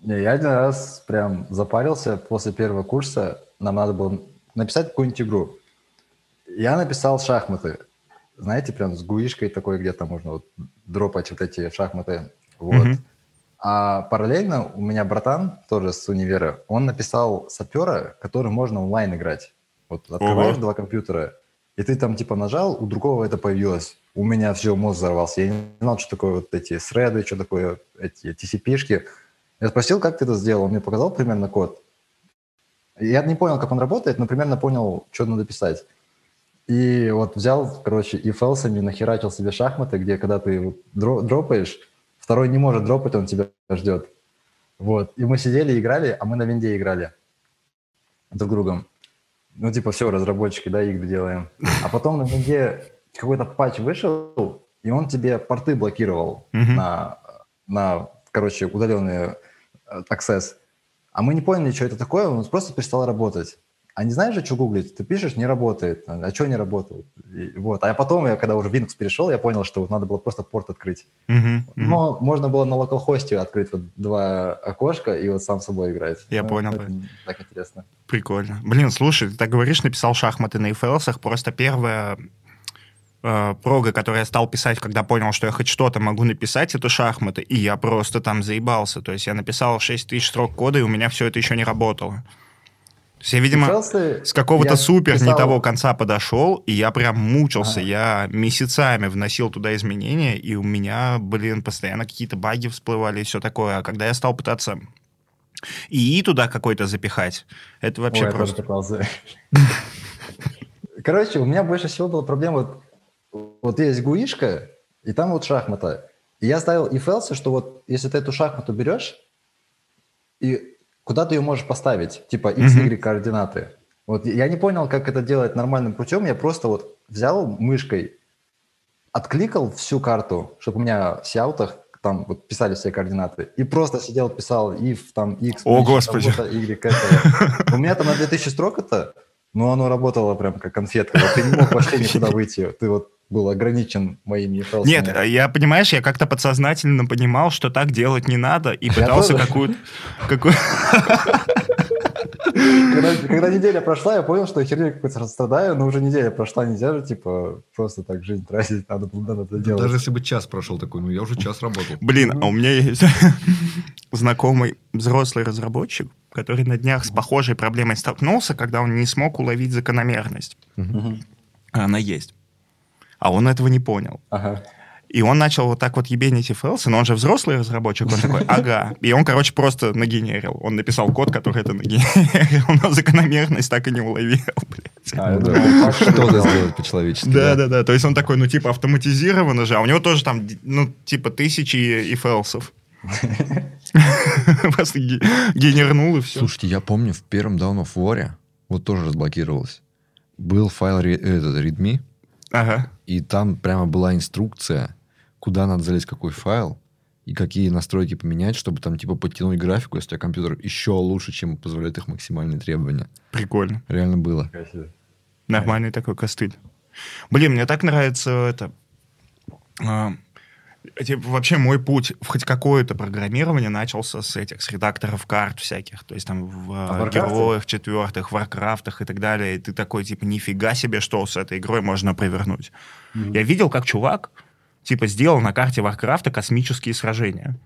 Не, я один раз прям запарился после первого курса. Нам надо было написать какую-нибудь игру. Я написал шахматы. Знаете, прям с гуишкой такой, где там можно вот дропать вот эти шахматы. Вот. Мгм. А параллельно у меня братан, тоже с универа, он написал сапера, который можно онлайн играть. Вот открываешь Ого. два компьютера, и ты там типа нажал, у другого это появилось. У меня все, мозг взорвался. Я не знал, что такое вот эти среды, что такое эти TCP-шки. Я спросил, как ты это сделал. Он мне показал примерно код. Я не понял, как он работает, но примерно понял, что надо писать. И вот взял, короче, и фелсами нахерачил себе шахматы, где когда ты дропаешь, второй не может дропать, он тебя ждет. Вот. И мы сидели играли, а мы на винде играли друг другом. Ну, типа, все, разработчики, да, игры делаем. А потом на винде какой-то патч вышел, и он тебе порты блокировал на, на, короче, удаленный э, access. А мы не поняли, что это такое, он просто перестал работать. А не знаешь же, что гуглить? Ты пишешь, не работает. А что не работает? И вот. А потом, я, когда уже в Linux перешел, я понял, что вот надо было просто порт открыть. Мгм, мгм. Но можно было на локалхосте открыть вот два окошка и вот сам собой играть. Я Ну, понял, это. Так интересно. Прикольно. Блин, слушай, ты так говоришь, написал шахматы на EFLs, просто первая э, прога, которую я стал писать, когда понял, что я хоть что-то могу написать, это шахматы, и я просто там заебался. То есть я написал 6 тысяч строк кода, и у меня все это еще не работало. То есть я, видимо, Челси с какого-то супер не писал- того конца подошел, и я прям мучился. Ага. Я месяцами вносил туда изменения, и у меня, блин, постоянно какие-то баги всплывали и все такое. А когда я стал пытаться ИИ туда какой-то запихать, это вообще Ой, просто... Короче, у меня больше всего была проблема, вот, вот есть гуишка, и там вот шахмата. И я ставил if else, что вот если ты эту шахмату берешь, и куда ты ее можешь поставить, типа x, y координаты. Вот я не понял, как это делать нормальным путем, я просто вот взял мышкой, откликал всю карту, чтобы у меня в сяутах там вот писали все координаты, и просто сидел, писал if, там, x, О, плюс Господи. y, этого. У меня там на 2000 строк это, но оно работало прям как конфетка. Вот ты не мог вообще никуда выйти. Ты вот был ограничен моими файлами. Нет, а я, понимаешь, я как-то подсознательно понимал, что так делать не надо, и пытался какую-то... Какую... Когда, когда неделя прошла, я понял, что я херню какой-то страдаю, но уже неделя прошла, нельзя же, типа, просто так жизнь тратить, надо, надо это делать. Даже если бы час прошел такой, ну я уже час работал. Блин, а у меня есть знакомый взрослый разработчик, который на днях с похожей проблемой столкнулся, когда он не смог уловить закономерность. А Она есть. А он этого не понял. Ага. И он начал вот так вот ебенить FLS, но он же взрослый разработчик, он такой, ага. И он, короче, просто нагенерил. Он написал код, который это нагенерил, но закономерность так и не уловил, блядь. А, Что-то сделать по-человечески. Да, да, да. То есть он такой, ну, типа, автоматизированно же, а у него тоже там, ну, типа, тысячи ифелсов. Просто ге- генернул и все. Слушайте, я помню, в первом Dawn of War вот тоже разблокировалось. Был файл этот, readme, Ага. и там прямо была инструкция, куда надо залезть, какой файл, и какие настройки поменять, чтобы там типа подтянуть графику, если у тебя компьютер еще лучше, чем позволяют их максимальные требования. Прикольно. Реально было. Красиво. Нормальный такой костыль. Блин, мне так нравится это... типа, вообще мой путь в хоть какое-то программирование начался с этих, с редакторов карт всяких. То есть там в А, Варкрафте? героях четвертых, варкрафтах и так далее. И ты такой, типа, нифига себе, что с этой игрой можно провернуть. Я видел, как чувак, типа, сделал на карте Варкрафта космические сражения.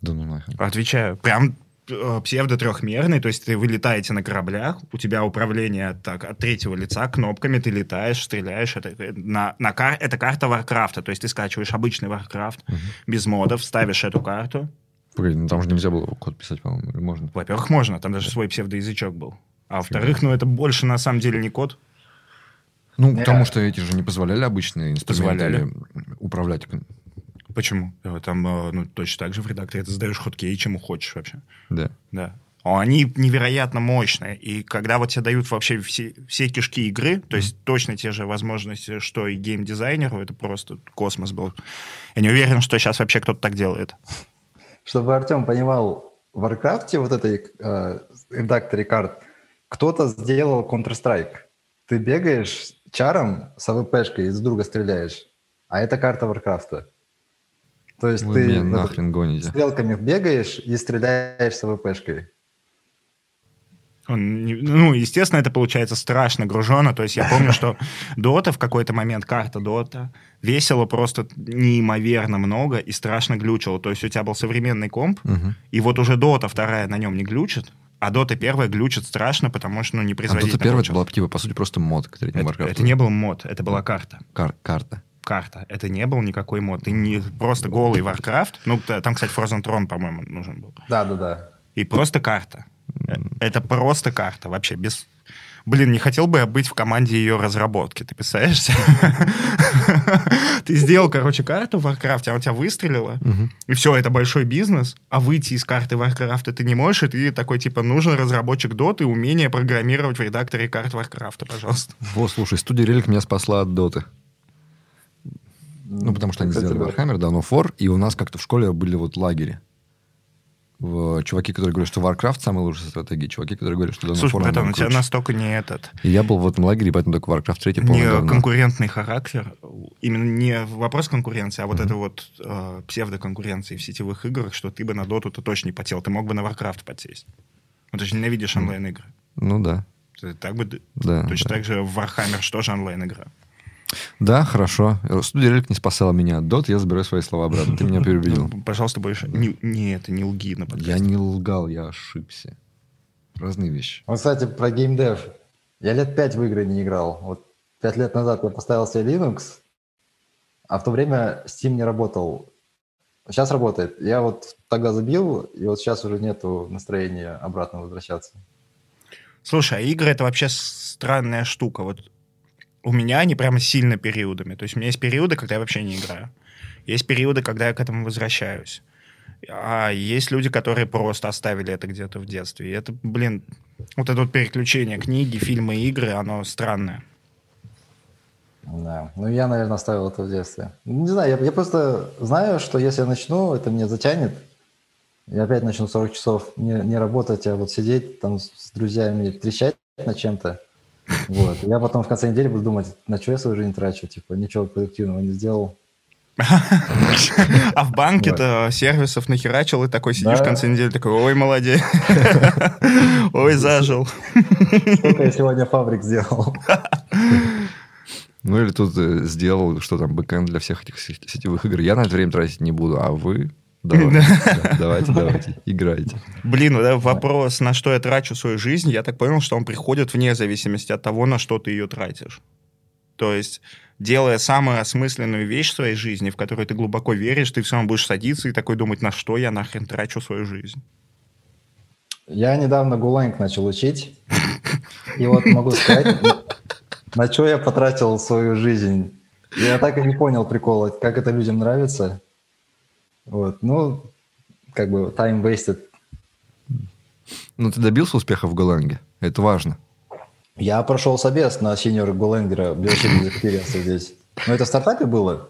Да ну нахрен. Отвечаю, прям э, псевдо-трехмерный, то есть ты вы летаете на кораблях, у тебя управление так, от третьего лица, кнопками ты летаешь, стреляешь. Это, на, на кар, это карта Варкрафта, то есть ты скачиваешь обычный Варкрафт угу. без модов, ставишь эту карту. Погоди, ну там же нельзя было код писать, по-моему, или можно? Во-первых, можно, там даже свой псевдоязычок был. А во-вторых, ну это больше на самом деле не код. Ну, yeah. потому что эти же не позволяли обычные инструменты позволяли. управлять Почему? Э, там, э, ну, точно так же в редакторе ты задаешь хоткей, чему хочешь вообще. Да. Да. Они невероятно мощные. И когда вот тебе дают вообще все, все кишки игры, то есть mm-hmm. точно те же возможности, что и геймдизайнеру, это просто космос был. Я не уверен, что сейчас вообще кто-то так делает. Чтобы Артем понимал, в Warcraft вот этой э, редакторе карт кто-то сделал Counter-Strike. Ты бегаешь чаром с АВПшкой и в друга стреляешь, а это карта Варкрафта. То есть Вы ты меня нахрен гоните. стрелками бегаешь и стреляешь с АВПшкой. Он, ну, естественно, это получается страшно гружено. То есть я помню, что Дота в какой-то момент, карта Дота, весила просто неимоверно много и страшно глючила. То есть у тебя был современный комп, угу. и вот уже Дота вторая на нем не глючит, а Дота первая глючит страшно, потому что, ну, не производительно. А Дота первая это была, типа, по сути, просто мод к третьему это, это не был мод, это была карта. Кар карта карта. Это не был никакой мод. Ты не просто голый Warcraft. Ну, там, кстати, Frozen Throne, по-моему, нужен был. Да, да, да. И просто карта. Это просто карта, вообще без... Блин, не хотел бы я быть в команде ее разработки. Ты писаешься? Ты сделал, короче, карту в Warcraft, а у тебя выстрелила, и все, это большой бизнес, а выйти из карты Warcraft ты не можешь, и ты такой, типа, нужен разработчик доты, умение программировать в редакторе карт Warcraft, пожалуйста. Вот, слушай, студия Релик меня спасла от доты. Ну, потому что они сделали Warhammer, да, но Фор, и у нас как-то в школе были вот лагеря. В, чуваки, которые говорят, что Warcraft самая лучшая стратегия, чуваки, которые говорят, что Слушай, братан, у тебя настолько не этот... И я был в этом лагере, поэтому только Warcraft 3 Не говно. конкурентный характер, именно не вопрос конкуренции, а вот mm-hmm. это вот э, псевдоконкуренции в сетевых играх, что ты бы на доту-то точно не потел, ты мог бы на Warcraft подсесть. Ну, ты же ненавидишь mm-hmm. онлайн-игры. Ну да. Ты так бы... Да, точно да. так же в Warhammer что же онлайн-игра? Да, хорошо. Студия Релик не спасала меня от Дот, я забираю свои слова обратно. Ты меня переубедил. Ну, пожалуйста, больше не, не это, не лги на подкасте. Я не лгал, я ошибся. Разные вещи. Вот, кстати, про геймдев. Я лет пять в игры не играл. Вот пять лет назад я поставил себе Linux, а в то время Steam не работал. Сейчас работает. Я вот тогда забил, и вот сейчас уже нету настроения обратно возвращаться. Слушай, а игры это вообще странная штука. Вот у меня они прямо сильно периодами. То есть у меня есть периоды, когда я вообще не играю. Есть периоды, когда я к этому возвращаюсь. А есть люди, которые просто оставили это где-то в детстве. И это, блин, вот это вот переключение книги, фильмы, игры, оно странное. Да, ну я, наверное, оставил это в детстве. Не знаю, я, я просто знаю, что если я начну, это мне затянет. Я опять начну 40 часов не, не работать, а вот сидеть там с друзьями, трещать над чем-то. Вот. Я потом в конце недели буду думать, на что я свою жизнь трачу, типа, ничего продуктивного не сделал. А в банке-то сервисов нахерачил, и такой сидишь в конце недели, такой, ой, молодец, ой, зажил. Сколько я сегодня фабрик сделал. Ну или тут э, сделал, что там, бэкэнд для всех этих сетевых игр. Я на это время тратить не буду, а вы Давайте, давайте, давайте, играйте. Блин, вопрос, на что я трачу свою жизнь, я так понял, что он приходит вне зависимости от того, на что ты ее тратишь. То есть, делая самую осмысленную вещь в своей жизни, в которую ты глубоко веришь, ты все равно будешь садиться и такой думать, на что я нахрен трачу свою жизнь. Я недавно Гуланг начал учить, и вот могу сказать, на что я потратил свою жизнь. Я так и не понял прикола, как это людям нравится. Вот, ну, как бы time wasted. Ну, ты добился успеха в Голанге? Это важно. Я прошел собес на синьор Голлендера Bioshield Experience здесь. Но это в стартапе было.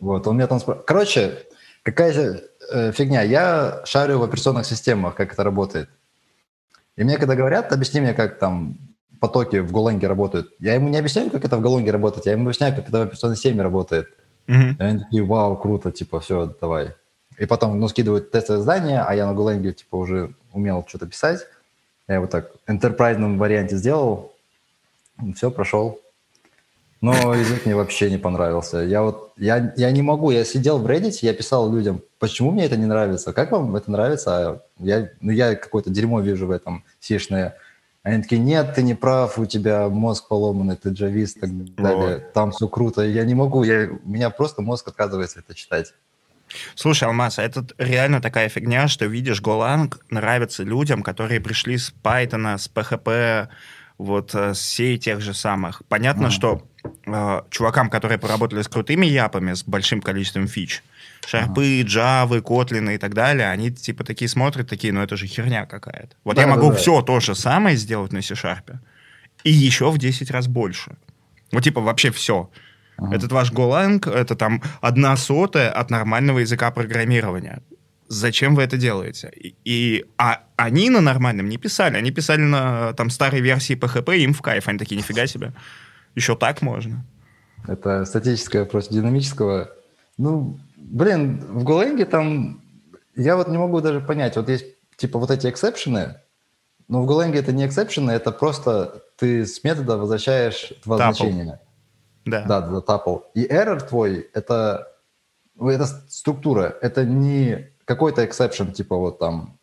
Вот, он меня там спрашивал. Короче, какая э, фигня. Я шарю в операционных системах, как это работает. И мне когда говорят, объясни мне, как там потоки в Голенге работают. Я ему не объясняю, как это в Голенге работает, я ему объясняю, как это в операционной системе работает. Mm-hmm. И они такие, вау, круто, типа, все, давай. И потом, ну, скидывают тестовое задание, а я на Golang, типа, уже умел что-то писать. Я вот так в enterprise варианте сделал. Все, прошел. Но язык мне вообще не понравился. Я вот, я, я не могу, я сидел в Reddit, я писал людям, почему мне это не нравится, как вам это нравится, а я, ну, я какое-то дерьмо вижу в этом сишное. Они такие, нет, ты не прав, у тебя мозг поломанный, ты джавист и так далее, там все круто. Я не могу, я, у меня просто мозг отказывается это читать. Слушай, Алмаз, а это реально такая фигня, что, видишь, Golang нравится людям, которые пришли с Python, с PHP, вот э, с сей тех же самых. Понятно, mm. что э, чувакам, которые поработали с крутыми япами, с большим количеством фич, шарпы, джавы, котлины и так далее, они типа такие смотрят, такие, ну это же херня какая-то. Вот да, я могу да, все то же самое сделать на C-Sharp, и еще в 10 раз больше. Вот типа вообще все. Ага. Этот ваш Golang, это там одна сотая от нормального языка программирования. Зачем вы это делаете? И, и а они на нормальном не писали. Они писали на там старой версии PHP, им в кайф. Они такие, нифига себе. Еще так можно. Это статическое против динамического. Ну, блин, в Golang там... Я вот не могу даже понять. Вот есть типа вот эти эксепшены, но в Golang это не эксепшены, это просто ты с метода возвращаешь два значения. Да. Да, tuple. И error твой это, это структура, это не какой-то exception, типа вот там,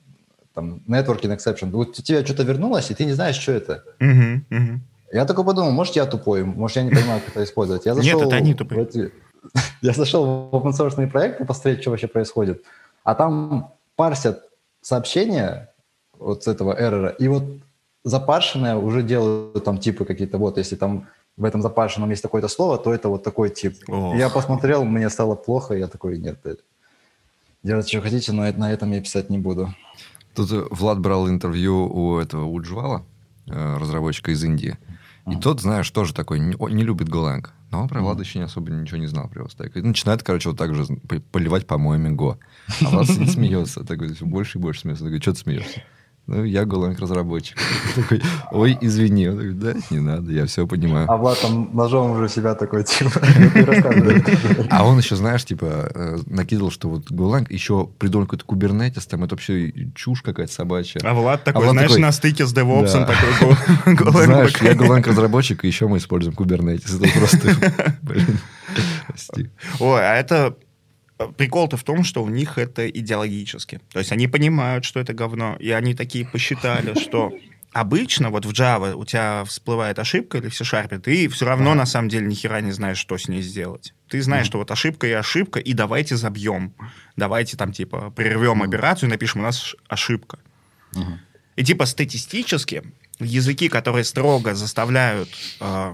там networking exception. Вот у тебя что-то вернулось, и ты не знаешь, что это. Uh-huh, uh-huh. Я только подумал, может, я тупой, может, я не понимаю, как это использовать. Я зашел Нет, это они тупые. Эти... Я зашел в open проекты, посмотреть, что вообще происходит. А там парсят сообщения вот с этого эррора, и вот запаршенное уже делают там типы какие-то, вот, если там в этом запашенном есть такое-то слово, то это вот такой тип. Ох. Я посмотрел, мне стало плохо, я такой, нет, делать что хотите, но на этом я писать не буду. Тут Влад брал интервью у этого Уджвала, э, разработчика из Индии. И uh-huh. тот, знаешь, тоже такой, не, не любит Golang. Но он про Влада uh-huh. еще не особо ничего не знал про его стек. И начинает, короче, вот так же поливать по-моему Го. А Влад смеется. Такой, больше и больше смеется. Такой, что ты смеешься? Ну, я Golang разработчик. Такой, ой, извини. Он такой, да, не надо, я все понимаю. А Влад там ножом уже себя такой, типа, А он еще, знаешь, типа, э, накидывал, что вот Golang еще придумал какой-то кубернетис, там это вообще чушь какая-то собачья. А Влад такой, а Влад знаешь, такой, на стыке с DevOps такой Golang. Знаешь, я Golang разработчик, и еще мы используем кубернетис. Это просто. Ой, а это прикол-то в том, что у них это идеологически. То есть они понимают, что это говно, и они такие посчитали, что обычно вот в Java у тебя всплывает ошибка или в C-Sharp, ты все равно на самом деле ни хера не знаешь, что с ней сделать. Ты знаешь, что вот ошибка и ошибка, и давайте забьем. Давайте там типа прервем операцию и напишем, у нас ошибка. И типа статистически языки, которые строго заставляют э,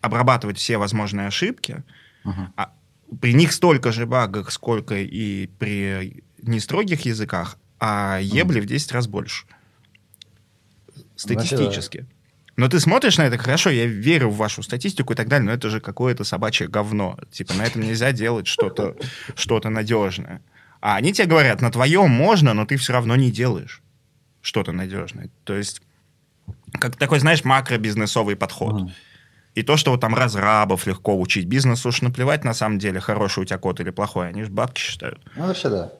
обрабатывать все возможные ошибки, uh-huh при них столько же багов, сколько и при нестрогих языках, а ебли mm. в 10 раз больше. Статистически. Значит, Но ты смотришь на это, хорошо, я верю в вашу статистику и так далее, но это же какое-то собачье говно. Типа на этом нельзя делать что-то что надежное. А они тебе говорят, на твоем можно, но ты все равно не делаешь что-то надежное. То есть, как такой, знаешь, макробизнесовый подход. Mm. И то, что вот там разрабов легко учить, бизнесу уж наплевать, на самом деле, хороший у тебя код или плохой, они же бабки считают. Ну, вообще да.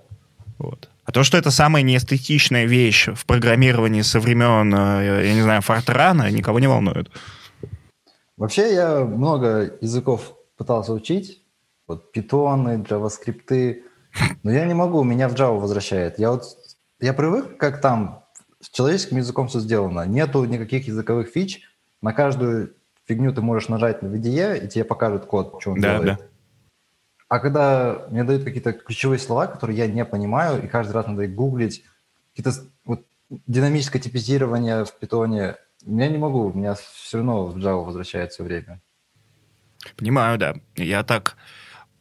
Вот. А то, что это самая неэстетичная вещь в программировании со времен, э, я не знаю, Фортрана, никого не волнует. Вообще я много языков пытался учить, вот питоны, JavaScript, но я не могу, меня в Java возвращает. Я вот я привык, как там с человеческим языком все сделано. Нету никаких языковых фич. На каждую фигню ты можешь нажать на VDE, и тебе покажет код, что он да, делает. Да. А когда мне дают какие-то ключевые слова, которые я не понимаю, и каждый раз надо их гуглить, какие-то вот, динамическое типизирование в питоне, я не могу, у меня все равно в Java возвращается время. Понимаю, да. Я так,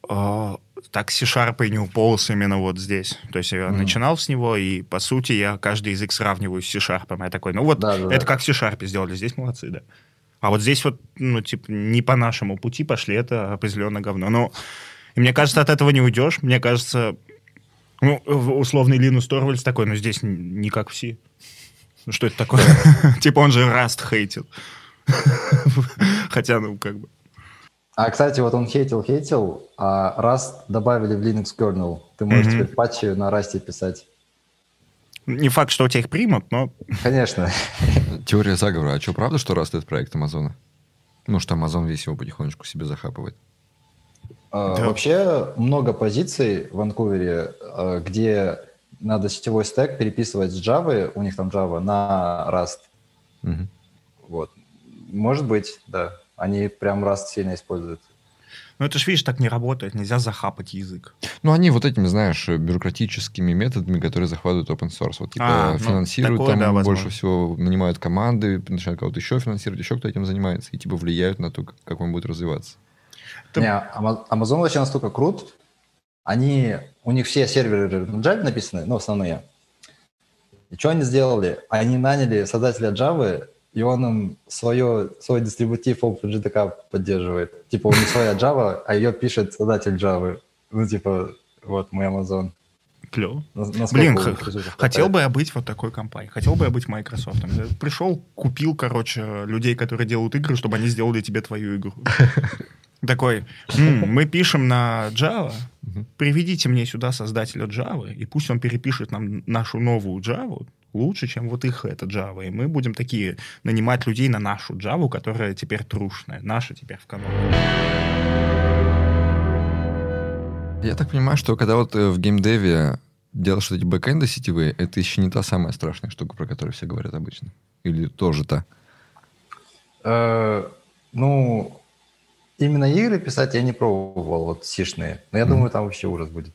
э, так C-Sharp и не уполз именно вот здесь. То есть я mm-hmm. начинал с него, и, по сути, я каждый язык сравниваю с C-Sharp. Я такой, ну вот, да, да, это да. как C-Sharp сделали, здесь молодцы, да. А вот здесь вот, ну, типа, не по нашему пути пошли, это определенно говно. Но и мне кажется, от этого не уйдешь. Мне кажется, ну, условный Линус Торвальдс такой, но здесь не как все. Ну, что это такое? Типа он же Rust хейтил. Хотя, ну, как бы... А, кстати, вот он хейтил-хейтил, а Rust добавили в Linux kernel. Ты можешь теперь патчи на Rust писать. Не факт, что у тебя их примут, но... Конечно. Теория заговора. А что, правда, что это проект Амазона? Ну, что Amazon весь его потихонечку себе захапывает. А, Да. Вообще много позиций в Ванкувере, а, где надо сетевой стек переписывать с Java, у них там Java, на Rust. Мгм. Вот. Может быть, да. Они прям Rust сильно используют. Ну, это ж, видишь, так не работает. Нельзя захапать язык. Ну, они вот этими, знаешь, бюрократическими методами, которые захватывают open source. Вот, типа, А, ну, финансируют такое, там да, возможно. больше всего, нанимают команды, начинают кого-то еще финансировать, еще кто этим занимается, и типа влияют на то, как- он будет развиваться. Ты- Не, Amazon вообще настолько крут. Они, у них все серверы на Java написаны, ну, основные. И что они сделали? Они наняли создателя Java, и он им свое, свой дистрибутив OpenJDK поддерживает. Типа, у них своя Java, а ее пишет создатель Java. Ну, типа, вот мой Amazon. Клево. Блин, Хотел бы я быть вот такой компанией. Хотел бы я быть Microsoft. Я Пришел, купил, короче, людей, которые делают игры, чтобы они сделали тебе твою игру. Такой, «М, мы пишем на Java, приведите мне сюда создателя Java, и пусть он перепишет нам нашу новую Java лучше, чем вот их это Java. И мы будем такие нанимать людей на нашу Java, которая теперь трушная. Наша теперь в каноне. Я так понимаю, что когда вот э, в геймдеве делаешь вот эти бэкэнды сетевые, это еще не та самая страшная штука, про которую все говорят обычно. Или тоже та. Э, ну, именно игры писать я не пробовал, вот сишные. Но я думаю, там вообще ужас будет.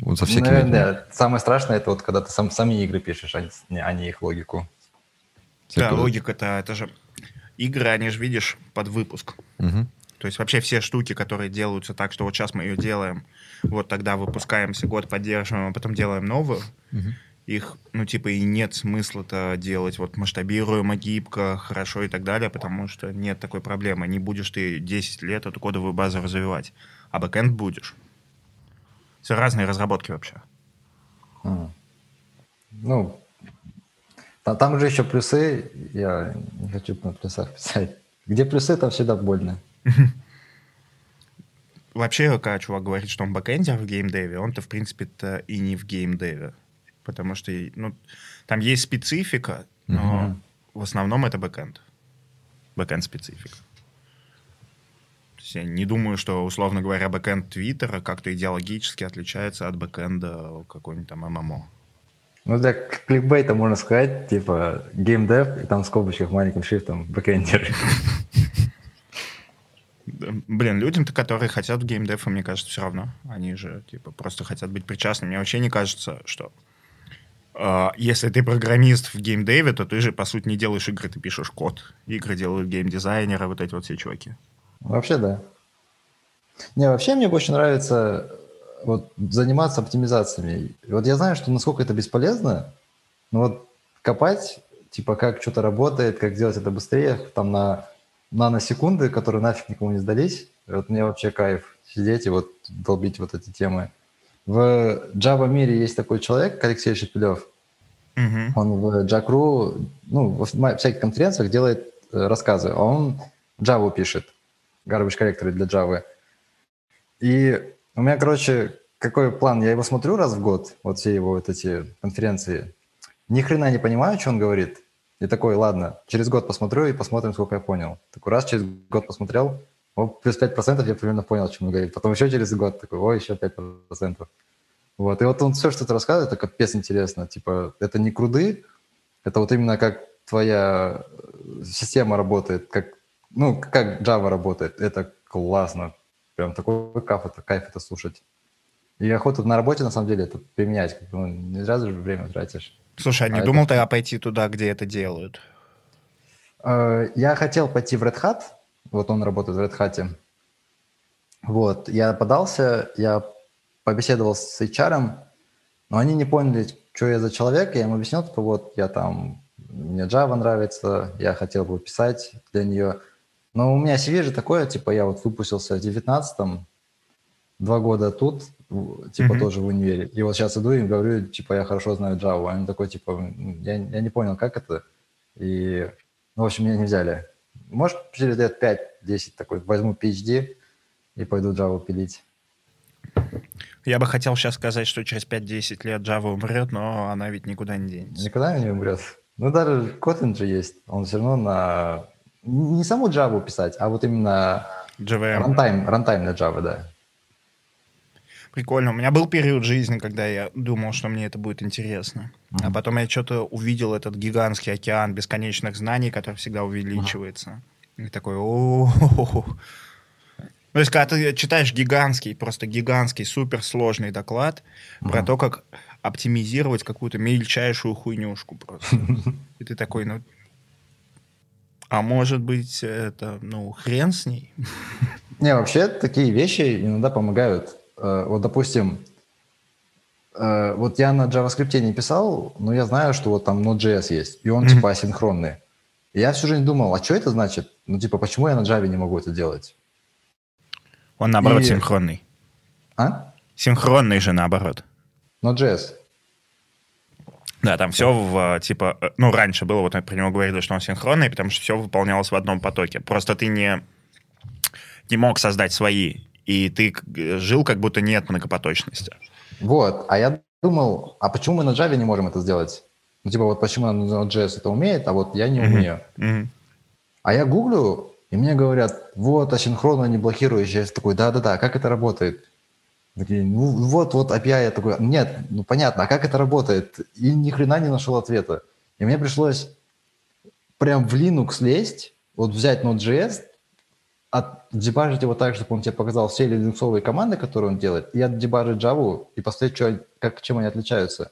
Вот со всякими... Наверное, этими- да. Самое страшное, это вот когда ты сам, сами игры пишешь, а не, а не их логику. Да, всякую- логика-то, это же... Игры, они же, видишь, под выпуск. Мгм. То есть вообще все штуки, которые делаются так, что вот сейчас мы ее делаем, вот тогда выпускаемся, год поддерживаем, а потом делаем новую, Мгм. их, ну, типа, и нет смысла-то делать вот масштабируемо, гибко, хорошо и так далее, потому что нет такой проблемы. Не будешь ты 10 лет эту кодовую базу развивать, а бэкэнд будешь. Все разные разработки вообще. Ну, та- там же еще плюсы, я не хочу на плюсах писать. Где плюсы, там всегда больно. Вообще, когда чувак говорит, что он бэкэндер в геймдеве, он-то, в принципе-то, и не в геймдеве. Потому что, ну, там есть специфика, но в основном это бэкэнд. Бэкэнд-специфика. Я не думаю, что, условно говоря, бэкэнд Твиттера как-то идеологически отличается от бэкэнда какой-нибудь там MMO. Ну, для кликбейта можно сказать, типа, геймдев, и там в скобочках маленьким шрифтом бэкэндер. Блин, людям-то, которые хотят в геймдев, мне кажется, все равно. Они же, типа, просто хотят быть причастными. Мне вообще не кажется, что э, если ты программист в геймдеве, то ты же, по сути, не делаешь игры, ты пишешь код. Игры делают геймдизайнеры, вот эти вот все чуваки. Вообще, да. Не, вообще мне больше нравится э, вот заниматься оптимизациями. Вот я знаю, что насколько это бесполезно, но вот копать, типа, как что-то работает, как сделать это быстрее, там на наносекунды, которые нафиг никому не сдались, вот мне вообще кайф сидеть и вот долбить вот эти темы. В Java мире есть такой человек, Алексей Шепелев, Мгм. он в Jack.ru, ну, во вс- всяких конференциях делает э, рассказы, а он Java пишет, garbage коллекторы для Java. И у меня, короче, какой план? Я его смотрю раз в год, вот все его вот эти конференции. Ни хрена не понимаю, что он говорит. И такой, ладно, через год посмотрю и посмотрим, сколько я понял. Такой раз через год посмотрел, о, плюс 5% я примерно понял, о чем он говорит. Потом еще через год такой, ой, еще 5%. Вот, и вот он все что-то рассказывает, это капец интересно. Типа, это не круды, это вот именно как твоя система работает, как, ну, как Java работает. Это классно. Прям такой кайф это, кайф это слушать. И охота на работе, на самом деле, это применять. Как бы, ну, не зря же время тратишь. Слушай, а не А это- думал тогда пойти туда, где это делают? Э, Я хотел пойти в Red Hat, вот он работает в Red Hat. Вот, я подался, я побеседовал с HR, но они не поняли, что я за человек. Я им объяснил, типа, вот, я там, мне Java нравится, я хотел бы писать для нее. Но у меня CV же такое, типа, я вот выпустился в 19-м, два года тут, типа, Мгм. тоже в универе. И вот сейчас иду и говорю, типа, я хорошо знаю Java. Они такой, типа, «М, я, я не понял, как это. И, ну, в общем, меня не взяли. Может, через лет 5-10 такой возьму PhD и пойду Java пилить. Я бы хотел сейчас сказать, что через 5-10 лет Java умрет, но она ведь никуда не денется. Никогда не умрет. Ну, даже Kotlin же есть. Он все равно на не саму Java писать, а вот именно JVM. runtime, runtime на Java, да. Прикольно. У меня был период жизни, когда я думал, что мне это будет интересно. А потом я что-то увидел этот гигантский океан бесконечных знаний, который всегда увеличивается. И такой, о То есть, когда ты читаешь гигантский, просто гигантский, суперсложный доклад про то, как оптимизировать какую-то мельчайшую хуйнюшку просто. И ты такой, ну... А может быть, это, ну, хрен с ней? Не, вообще такие вещи иногда помогают. Э, Вот, допустим, э, вот я на JavaScript не писал, но я знаю, что вот там Node.js есть, и он типа асинхронный. И я всю жизнь думал, а что это значит? Ну, типа, почему я на Java не могу это делать? Он, наоборот, И- синхронный. А? Синхронный же, наоборот. Node.js. Да, там все в, типа, э, ну, раньше было, вот про него говорили, что он синхронный, потому что все выполнялось в одном потоке. Просто ты не, не мог создать свои, и ты э, жил, как будто нет многопоточности. Вот, а я думал, а почему мы на Java не можем это сделать? Ну, типа, вот почему Node.js это умеет, а вот я не умею. Мгм. А я гуглю, и мне говорят, вот, асинхронно не блокирующий. Я такой, да-да-да, как это работает? Ну вот, вот API. Я такой, нет, ну понятно, а как это работает? И ни хрена не нашел ответа. И мне пришлось прям в Linux лезть, вот взять Node.js, отдебажить его так, чтобы он тебе показал все линуксовые команды, которые он делает, и отдебажить Java, и посмотреть, что, как, чем они отличаются.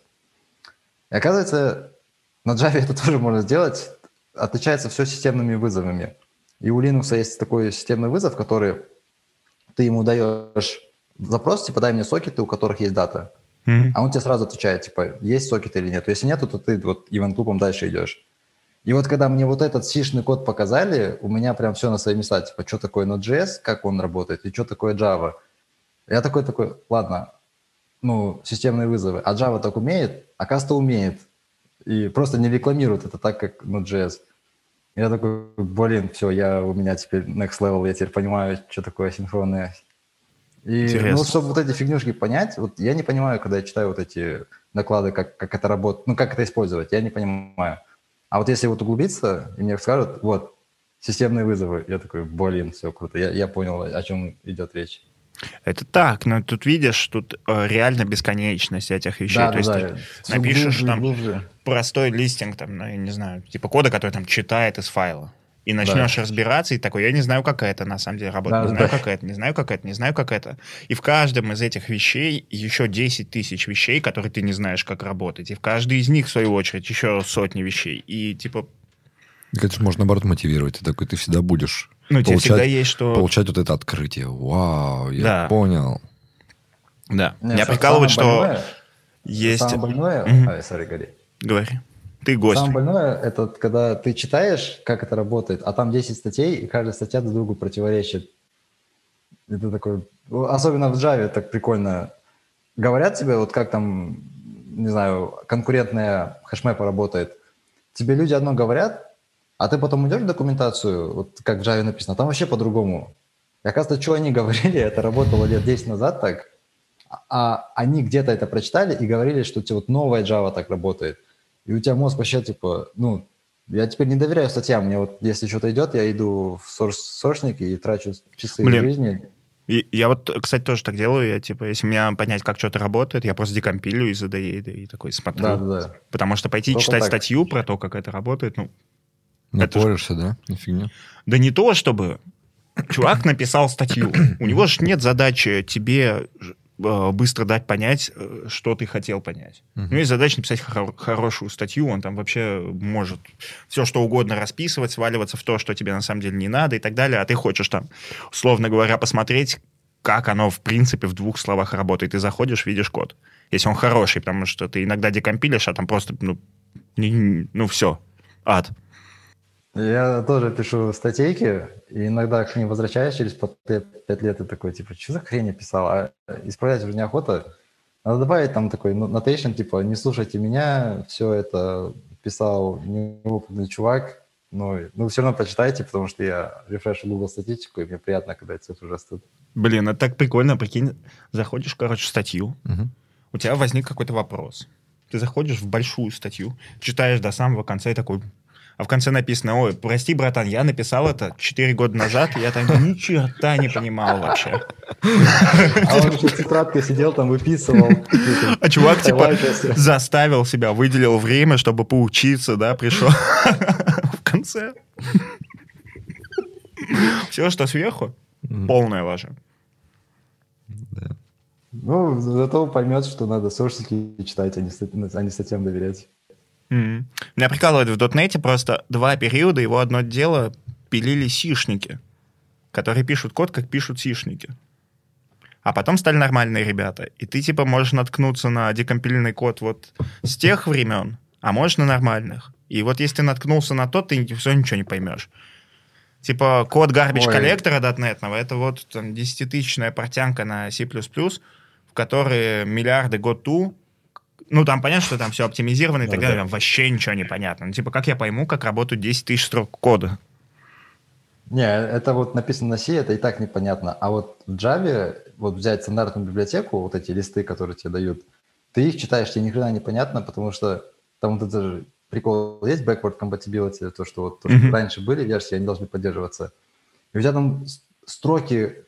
И оказывается, на Java это тоже можно сделать. Отличается все системными вызовами. И у Linux есть такой системный вызов, который ты ему даешь запрос, типа, дай мне сокеты, у которых есть дата. Мгм. А он тебе сразу отвечает, типа, есть сокеты или нет. Если нету, то ты вот ивент-лупом дальше идешь. И вот когда мне вот этот сишный код показали, у меня прям все на свои места. Типа, что такое Node.js, как он работает, и что такое Java. Я такой, такой, ладно, ну, системные вызовы. А Java так умеет, а Каста умеет. И просто не рекламирует это так, как Node.js. Я такой, блин, все, я, у меня теперь next level, я теперь понимаю, что такое синхронное. И, Интересно. ну, чтобы вот эти фигнюшки понять, вот я не понимаю, когда я читаю вот эти доклады, как, как это работает, ну, как это использовать, я не понимаю. А вот если вот углубиться, и мне скажут, вот, системные вызовы, я такой, блин, все круто, я, я понял, о чем идет речь. Это так, но тут видишь, тут э, реально бесконечность этих вещей. То есть ты Всё напишешь глубже там глубже. простой листинг, там, ну, я не знаю, типа кода, который там читает из файла. И начнешь разбираться, и такой, я не знаю, как это на самом деле работает, Да, не да, знаю, да. как это, не знаю, как это, не знаю, как это. И в каждом из этих вещей еще 10 тысяч вещей, которые ты не знаешь, как работать. И в каждой из них, в свою очередь, еще сотни вещей. И, типа, Это же можно, наоборот, мотивировать. Ты такой, ты всегда будешь ну, тебе Получать- всегда есть что... получать вот это открытие. Вау, я Да. понял. Да. Не, Меня са- прикалывает, самое что больное- есть... Самое больное... Мгм. Ай, sorry, Гарри. Говори. Ты гость. Самое больное, это когда ты читаешь, как это работает, а там 10 статей, и каждая статья друг другу противоречит. Ты такой... ну, Особенно в Java так прикольно. Говорят тебе, вот как там, не знаю, конкурентная хэшмэпа работает. Тебе люди одно говорят, а ты потом идешь в документацию, вот как в Java написано, а там вообще по-другому. И оказывается, что они говорили, это работало лет 10 назад так, а они где-то это прочитали и говорили, что типа, вот новая Java так работает. И у тебя мозг вообще, типа, ну, я теперь не доверяю статьям. Мне вот, если что-то идет, я иду в сорс сорсник и трачу часы Блин. жизни. И я вот, кстати, тоже так делаю. Я, типа, если мне понять, как что-то работает, я просто декомпилю из IDE и такой смотрю. Да-да-да. Потому что пойти Только читать так. статью про то, как это работает, ну, Напоришься, да? На фигню. да не то, чтобы чувак написал статью. У него же нет задачи тебе быстро дать понять, э, что ты хотел понять. Мгм. У него есть задача написать хоро- хорошую статью, он там вообще может все, что угодно расписывать, сваливаться в то, что тебе на самом деле не надо и так далее, а ты хочешь там, условно говоря, посмотреть, как оно в принципе в двух словах работает. Ты заходишь, видишь код. Если он хороший, потому что ты иногда декомпилишь, а там просто, ну, ну все, ад. Я тоже пишу статейки, и иногда к ним возвращаюсь через по пять лет и такой, типа, что за хрень я писал? А исправлять уже неохота. Надо добавить там такой ну, нотейшн, типа, не слушайте меня, все это писал неопытный чувак, и- ну, все равно прочитайте, потому что я рефрешу Google статистику, и мне приятно, когда эти цифры растут. Блин, это так прикольно, прикинь, заходишь, короче, в статью, Мгм. у тебя возник какой-то вопрос. Ты заходишь в большую статью, читаешь до самого конца и такой, а в конце написано, ой, прости, братан, я написал это 4 года назад, я там ни черта не понимал вообще. А он еще тетрадкой сидел, там выписывал. А чувак, типа, заставил себя, выделил время, чтобы поучиться, да, пришел в конце. Все, что сверху, полная лажа. Ну, зато поймет, что надо сошники читать, а не, а не статьям доверять. Mm-hmm. Меня прикалывает в дотнете просто два периода, его одно дело пилили сишники, которые пишут код, как пишут сишники. А потом стали нормальные ребята. И ты, типа, можешь наткнуться на декомпильный код вот с тех времен, а можешь на нормальных. И вот если ты наткнулся на тот, ты все ничего не поймешь. Типа код garbage коллектора дотнетного, это вот там, десятитысячная портянка на C++, в которой миллиарды год-ту ну, там понятно, что там все оптимизировано и так далее, там вообще ничего не понятно. Ну, типа, как я пойму, как работают 10 тысяч строк кода? Не, это вот написано на C, это и так непонятно. А вот в Java, вот взять стандартную библиотеку, вот эти листы, которые тебе дают, ты их читаешь, тебе ни хрена непонятно, потому что там вот это же прикол есть, backward compatibility, то, что вот то, что mm-hmm. раньше были версии, они должны поддерживаться. И у тебя там строки,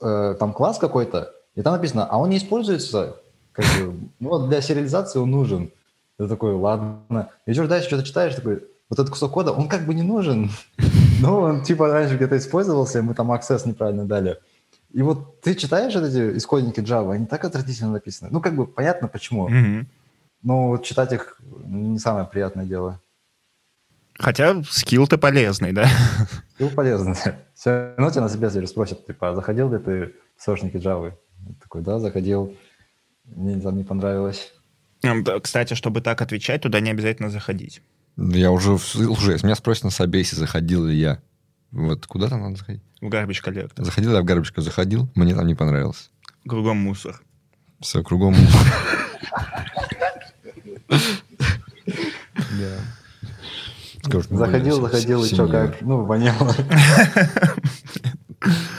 э, там класс какой-то, и там написано, а он не используется как бы, ну, вот для сериализации он нужен. Ты такой, ладно. И что дальше что-то читаешь, такой, вот этот кусок кода, он как бы не нужен. Но он типа раньше где-то использовался, мы там access неправильно дали. И вот ты читаешь эти исходники Java, они так отвратительно написаны. Ну, как бы понятно почему. Mm-hmm. Но вот читать их не самое приятное дело. Хотя скилл-то полезный, да? Скилл полезный. Все равно тебя на себе спросят, типа, а заходил ли ты в сошники Java? Такой, да, заходил. Мне там не понравилось. Кстати, чтобы так отвечать, туда не обязательно заходить. Я уже, уже, если меня спросят на собесе, заходил ли я. Вот куда там надо заходить? В Garbage Collector. Заходил я в Garbage заходил, мне там не понравилось. Кругом мусор. Все, кругом мусор. Заходил, заходил, и что, как? Ну, воняло.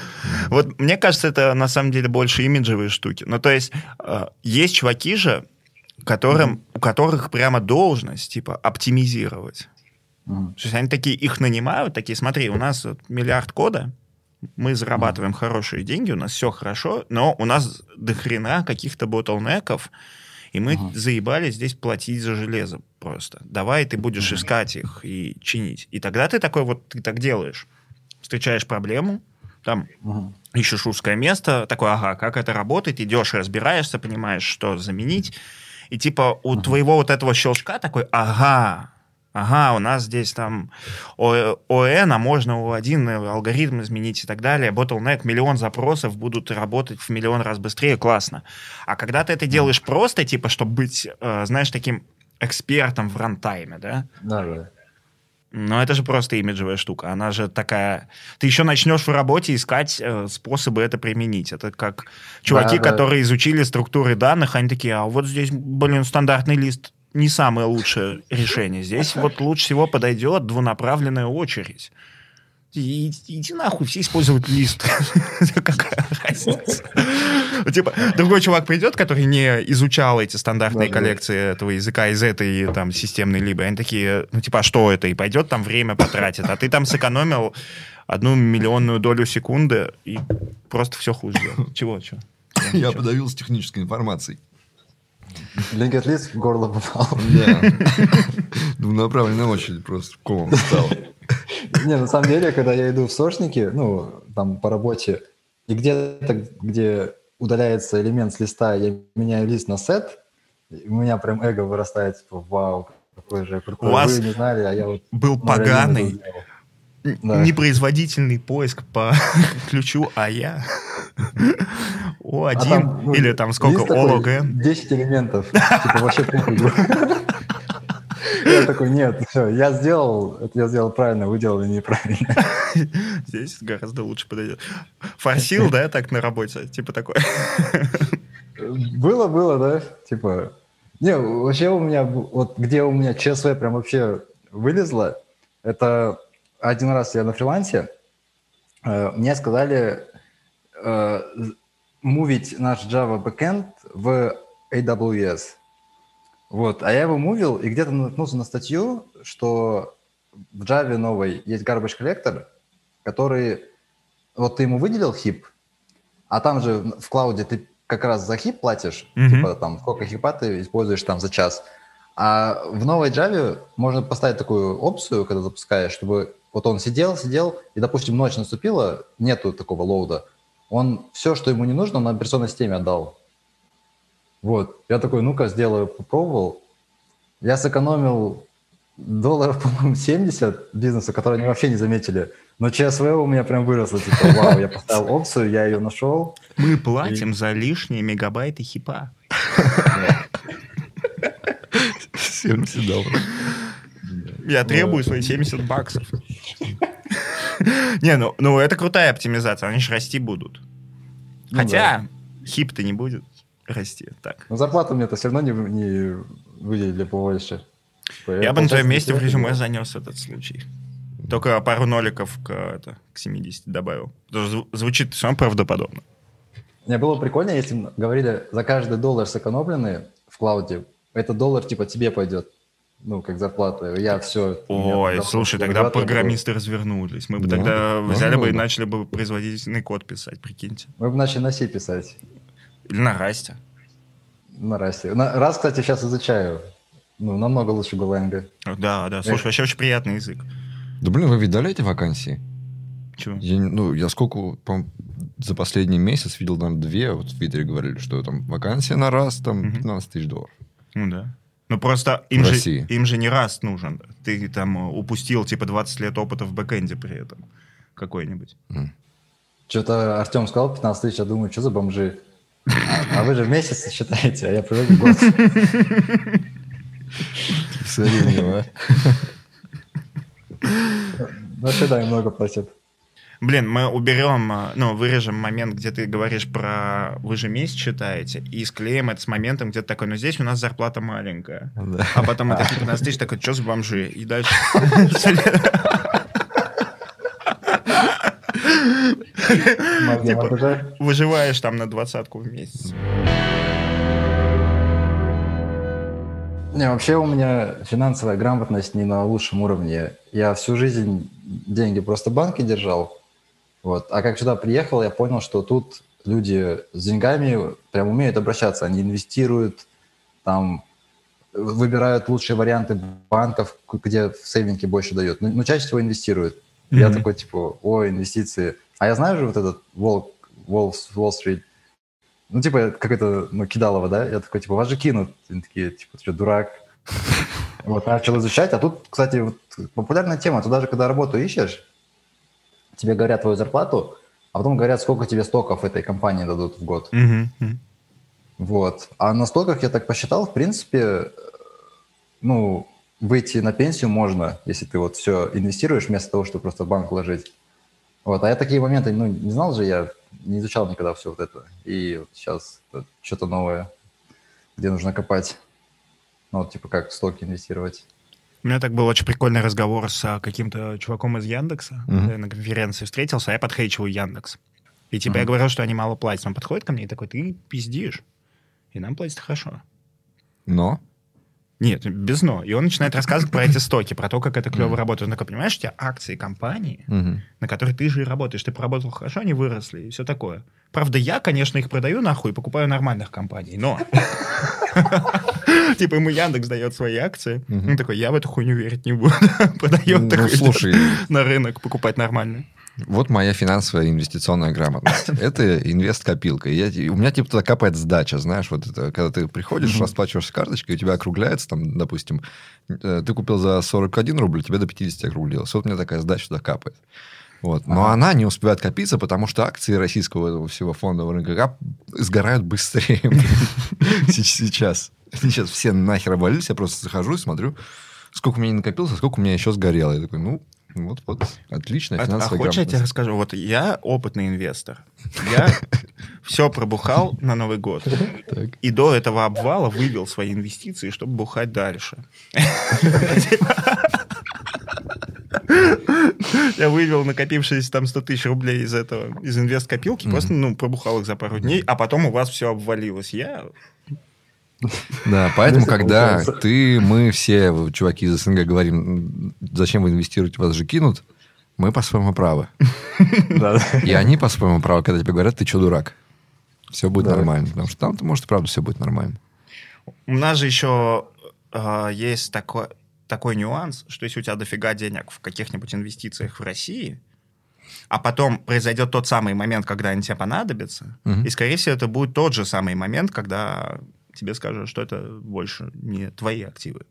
Вот мне кажется, это на самом деле больше имиджевые штуки. Ну, то есть э, есть чуваки же, которым, mm-hmm. у которых прямо должность, типа, оптимизировать. Mm-hmm. То есть они такие, их нанимают, такие, смотри, у нас вот миллиард кода, мы зарабатываем mm-hmm. хорошие деньги, у нас все хорошо, но у нас до хрена каких-то ботлнеков, и мы uh-huh. заебали здесь платить за железо просто. Давай ты будешь uh-huh. искать их и чинить. И тогда ты такой вот, ты так делаешь. Встречаешь проблему, там угу. Ищешь узкое место, такой, ага, как это работает, идешь, разбираешься, понимаешь, что заменить, и типа у угу. твоего вот этого щелчка такой, ага, ага, у нас здесь там ОН, а можно у один алгоритм изменить и так далее, bottleneck, миллион запросов будут работать в миллион раз быстрее, классно. А когда ты это делаешь просто, типа, чтобы быть, э, знаешь, таким экспертом в рантайме, да? Да, да. Но это же просто имиджевая штука. Она же такая... Ты еще начнешь в работе искать э, способы это применить. Это как чуваки, да, да. которые изучили структуры данных, они такие, а вот здесь, блин, стандартный лист не самое лучшее решение. Здесь вот лучше всего подойдет двунаправленная очередь. И, иди нахуй, все используют лист. Какая разница? Типа, другой чувак придет, который не изучал эти стандартные коллекции этого языка из этой там системной либо. Они такие, ну типа, а что это? И пойдет там время потратит. А ты там сэкономил одну миллионную долю секунды и просто все хуже Чего, чего? Я подавился технической информацией. Лист в горло попал. Да. Двунаправленная очередь просто комом стала. Не, на самом деле, когда я иду в сошники, ну, там по работе, и где-то, где удаляется элемент с листа, я меняю лист на сет, у меня прям эго вырастает, типа, вау, какой же крутой. У вас Вы не знали, а я вот... Был поганый, да. непроизводительный поиск по ключу а я О1 а там, ну, или там сколько, ОЛОГ. 10 элементов, типа вообще Я такой, нет, все, я сделал, это я сделал правильно, вы делали неправильно. Здесь гораздо лучше подойдет. Форсил, да, так на работе, типа такой. Было, было, да, типа. Не, вообще у меня, вот где у меня ЧСВ прям вообще вылезло, это один раз я на фрилансе, э, мне сказали э, мувить наш Java backend в AWS. Вот, а я его мувил и где-то наткнулся на статью, что в Java новой есть garbage collector, который... Вот ты ему выделил хип, а там же в клауде ты как раз за хип платишь, Мгм. типа там сколько хипа ты используешь там за час. А в новой Java можно поставить такую опцию, когда запускаешь, чтобы вот он сидел, сидел, и, допустим, ночь наступила, нету такого лоуда. Он все, что ему не нужно, он на операционной системе отдал. Вот. Я такой, ну-ка, сделаю, попробовал. Я сэкономил долларов, по-моему, 70 бизнеса, которые они вообще не заметили. Но ЧСВ у меня прям выросло. Типа, вау, я поставил опцию, я ее нашел. Мы платим за лишние мегабайты хипа. 70 долларов. Я требую свои 70 баксов. Не, ну, ну это крутая оптимизация, они же расти будут. Ну Хотя хип-то не будет расти. Так. Но зарплату мне-то все равно не, не выделили побольше. Типа, Я бы на твоем месте в резюме занес этот случай. Только пару ноликов к, это, к 70 добавил. Звучит все правдоподобно. Не, было бы прикольно, если бы говорили, за каждый доллар сэкономленный в клауде, этот доллар типа тебе пойдет. Ну, как зарплата. Я все... Ой, слушай, тогда программисты развернулись. Мы бы Да, тогда можно взяли бы и было. начали бы производительный код писать, прикиньте. Мы бы начали на C писать. Или на расте. На Расте. На, раз, кстати, сейчас изучаю. Ну, намного лучше Голенга. Да, да, слушай, вообще очень приятный язык. Да блин, вы видали эти вакансии? Чего? Я, ну, я сколько, по за последний месяц видел там две, вот в Твиттере говорили, что там вакансия на раз, там Мгм. 15 тысяч долларов. Ну да. Ну просто им В же, России. им же не раз нужен. Ты там э, упустил типа 20 лет опыта в бэкэнде при этом. Какой-нибудь. Что-то Артем сказал 15 тысяч, я думаю, что за бомжи? А, а вы же в месяц считаете, а я привык в год. Сравнимо, Вообще, да, и много платят. Блин, мы уберем, э, ну, вырежем момент, где ты говоришь про вы же месяц считаете, и склеим это с моментом, где ты такой, ну здесь у нас зарплата маленькая. Да. А потом это типа 15 тысяч, такой, что за бомжи? И дальше... Типа-. Выживаешь там на двадцатку в месяц. Не, вообще у меня финансовая грамотность не на лучшем уровне. Я всю жизнь деньги просто в банке держал. Вот. А как сюда приехал, я понял, что тут люди с деньгами прям умеют обращаться. Они инвестируют, там выбирают лучшие варианты банков, где в сейвинге больше дают. Ну, ну, чаще всего инвестируют. Я Мгм. такой, типа, о, инвестиции. А я знаю же вот этот Wall, Wall, Wall Street, ну, типа, как это, ну, кидалово, да? Я такой, типа, вас же кинут. Они такие, типа, ты что, дурак? Вот, начал изучать. А тут, кстати, вот популярная тема. Туда же, когда работу ищешь, тебе говорят твою зарплату, а потом говорят, сколько тебе стоков этой компании дадут в год. Мгм. Вот. А на стоках я так посчитал, в принципе, ну, выйти на пенсию можно, если ты вот все инвестируешь вместо того, чтобы просто в банк вложить. Вот. А я такие моменты, ну, не знал же, я не изучал никогда все вот это. И вот сейчас что-то новое, где нужно копать. Ну, вот, типа, как в стоки инвестировать. У меня так был очень прикольный разговор с а, каким-то чуваком из Яндекса. Когда Я на конференции встретился, а я подхейчиваю Яндекс. И типа я Мгм. говорил, что они мало платят. Он подходит ко мне и такой, ты пиздишь. И нам платят хорошо. Но Нет, без но. И он начинает рассказывать про эти стоки, про то, как это клево работает. Он такой, понимаешь, у тебя акции компании, на которые ты же и работаешь. Ты поработал хорошо, они выросли, и все такое. Правда, я, конечно, их продаю нахуй и покупаю нормальных компаний, но... Типа ему Яндекс дает свои акции. Он такой, я в эту хуйню верить не буду. Продает Ну, такой, на рынок покупать нормально. Вот моя финансовая инвестиционная грамотность. Это инвест-копилка. Я- у меня типа туда капает сдача, знаешь, вот это, когда ты приходишь, Мгм. расплачиваешься карточкой, у тебя округляется, там, допустим, э, ты купил за 41 рубль, тебе до 50 округлилось. Вот у меня такая сдача туда капает. Вот. Но Ага. она не успевает копиться, потому что акции российского всего фондового рынка сгорают быстрее се- сейчас. Сейчас все нахер обвалились, я просто захожу и смотрю, сколько у меня не накопилось, а сколько у меня еще сгорело. Я такой, ну, вот, вот, отличная А, а хочешь, я тебе расскажу? Вот я опытный инвестор. Я все пробухал на Новый год. Так. И до этого обвала вывел свои инвестиции, чтобы бухать дальше. Я вывел накопившиеся там 100 тысяч рублей из этого, из инвест-копилки, Мгм. просто, ну, пробухал их за пару дней, а потом у вас все обвалилось. Я Да, поэтому, когда ты, мы все, чуваки из СНГ, говорим, зачем вы инвестируете, вас же кинут, мы по-своему правы. И они по-своему правы, когда тебе говорят, ты что, дурак? Все будет нормально. Потому что там-то, может, и правда все будет нормально. У нас же еще э, есть такой, такой нюанс, что если у тебя дофига денег в каких-нибудь инвестициях в России, а потом произойдет тот самый момент, когда они тебе понадобятся, Мгм. и, скорее всего, это будет тот же самый момент, когда тебе скажут, что это больше не твои активы.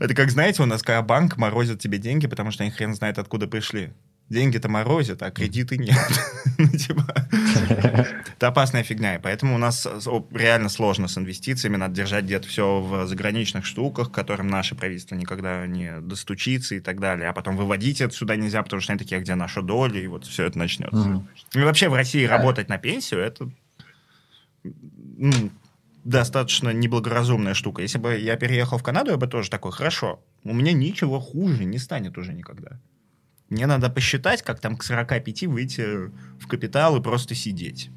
Это как, знаете, у нас когда банк морозит тебе деньги, потому что они хрен знает, откуда пришли. Деньги-то морозят, а кредиты нет. Ну, типа, Это опасная фигня, и поэтому у нас реально сложно с инвестициями, надо держать где-то все в заграничных штуках, к которым наше правительство никогда не достучится и так далее, а потом выводить это сюда нельзя, потому что они такие, а где наша доля, и вот все это начнется. И вообще в России работать на пенсию это ну, достаточно неблагоразумная штука. Если бы я переехал в Канаду, я бы тоже такой, хорошо, у меня ничего хуже не станет уже никогда. Мне надо посчитать, как там к 45 выйти в капитал и просто сидеть.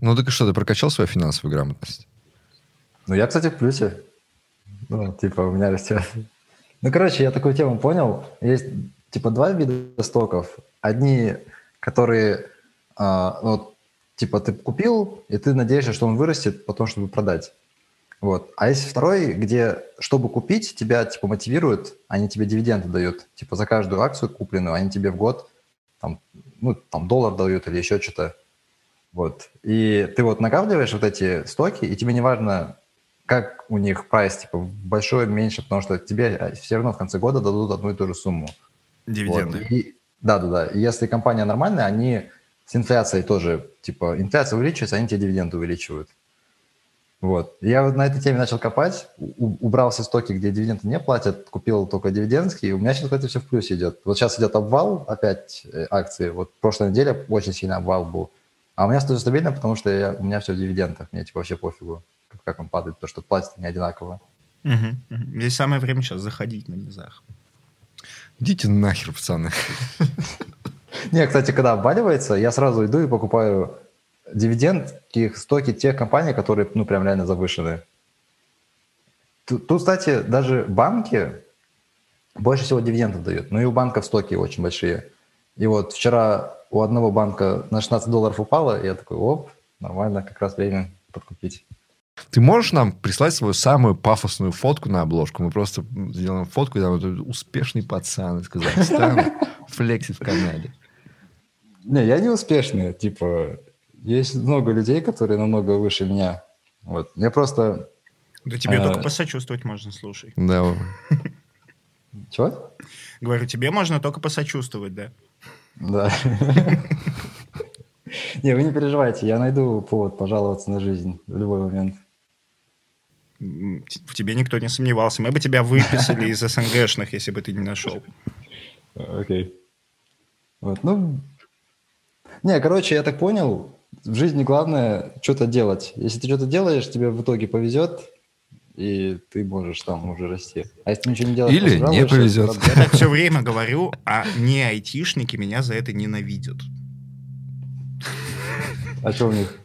Ну, так и что, ты прокачал свою финансовую грамотность? Ну, я, кстати, в плюсе. Ну, типа, у меня растет. Ну, короче, я такую тему понял. Есть, типа, два вида стоков. Одни, которые, а, вот, типа, ты купил, и ты надеешься, что он вырастет потом, чтобы продать. Вот. А есть второй, где, чтобы купить, тебя, типа, мотивируют, они тебе дивиденды дают. Типа, за каждую акцию купленную, они тебе в год, там, ну, там, доллар дают или еще что-то. Вот. И ты вот накапливаешь вот эти стоки, и тебе не важно, как у них прайс, типа, большой, меньше, потому что тебе все равно в конце года дадут одну и ту же сумму. Дивиденды. Вот. И- Да, да, да. И если компания нормальная, они с инфляцией тоже, типа, инфляция увеличивается, они тебе дивиденды увеличивают. Вот. Я вот на этой теме начал копать, убрал все стоки, где дивиденды не платят, купил только дивидендские, и у меня сейчас это все в плюсе идет. Вот сейчас идет обвал опять э, акции. Вот прошлой неделе очень сильный обвал был. А у меня все стабильно, потому что я, у меня все в дивидендах. Мне типа вообще пофигу, как, как он падает, потому что платят не одинаково. Мгм, мгм. Здесь самое время сейчас заходить на низах. Идите нахер, пацаны. Не, кстати, когда обваливается, я сразу иду и покупаю дивиденд, их стоки тех компаний, которые, ну, прям реально завышены. Тут, тут, кстати, даже банки больше всего дивидендов дают. Ну и у банков стоки очень большие. И вот вчера у одного банка на 16 долларов упало, и я такой, оп, нормально, как раз время подкупить. Ты можешь нам прислать свою самую пафосную фотку на обложку? Мы просто сделаем фотку, и там успешный пацан из Казахстана флексит в Канаде. Не, я не успешный, типа, есть много людей, которые намного выше меня. Вот. Я просто... Да тебе А. только посочувствовать можно, слушай. Да. Чего? Говорю, тебе можно только посочувствовать, да. Да. Не, вы не переживайте, я найду повод пожаловаться на жизнь в любой момент. В тебе никто не сомневался. Мы бы тебя выписали из СНГшных, если бы ты не нашел. Окей. Вот, ну... Не, короче, я так понял, в жизни главное что-то делать. Если ты что-то делаешь, тебе в итоге повезет, и ты можешь там уже расти. А если ты ничего не делаешь... Или не повезет. Я так все время говорю, а не айтишники меня за это ненавидят. А что у них?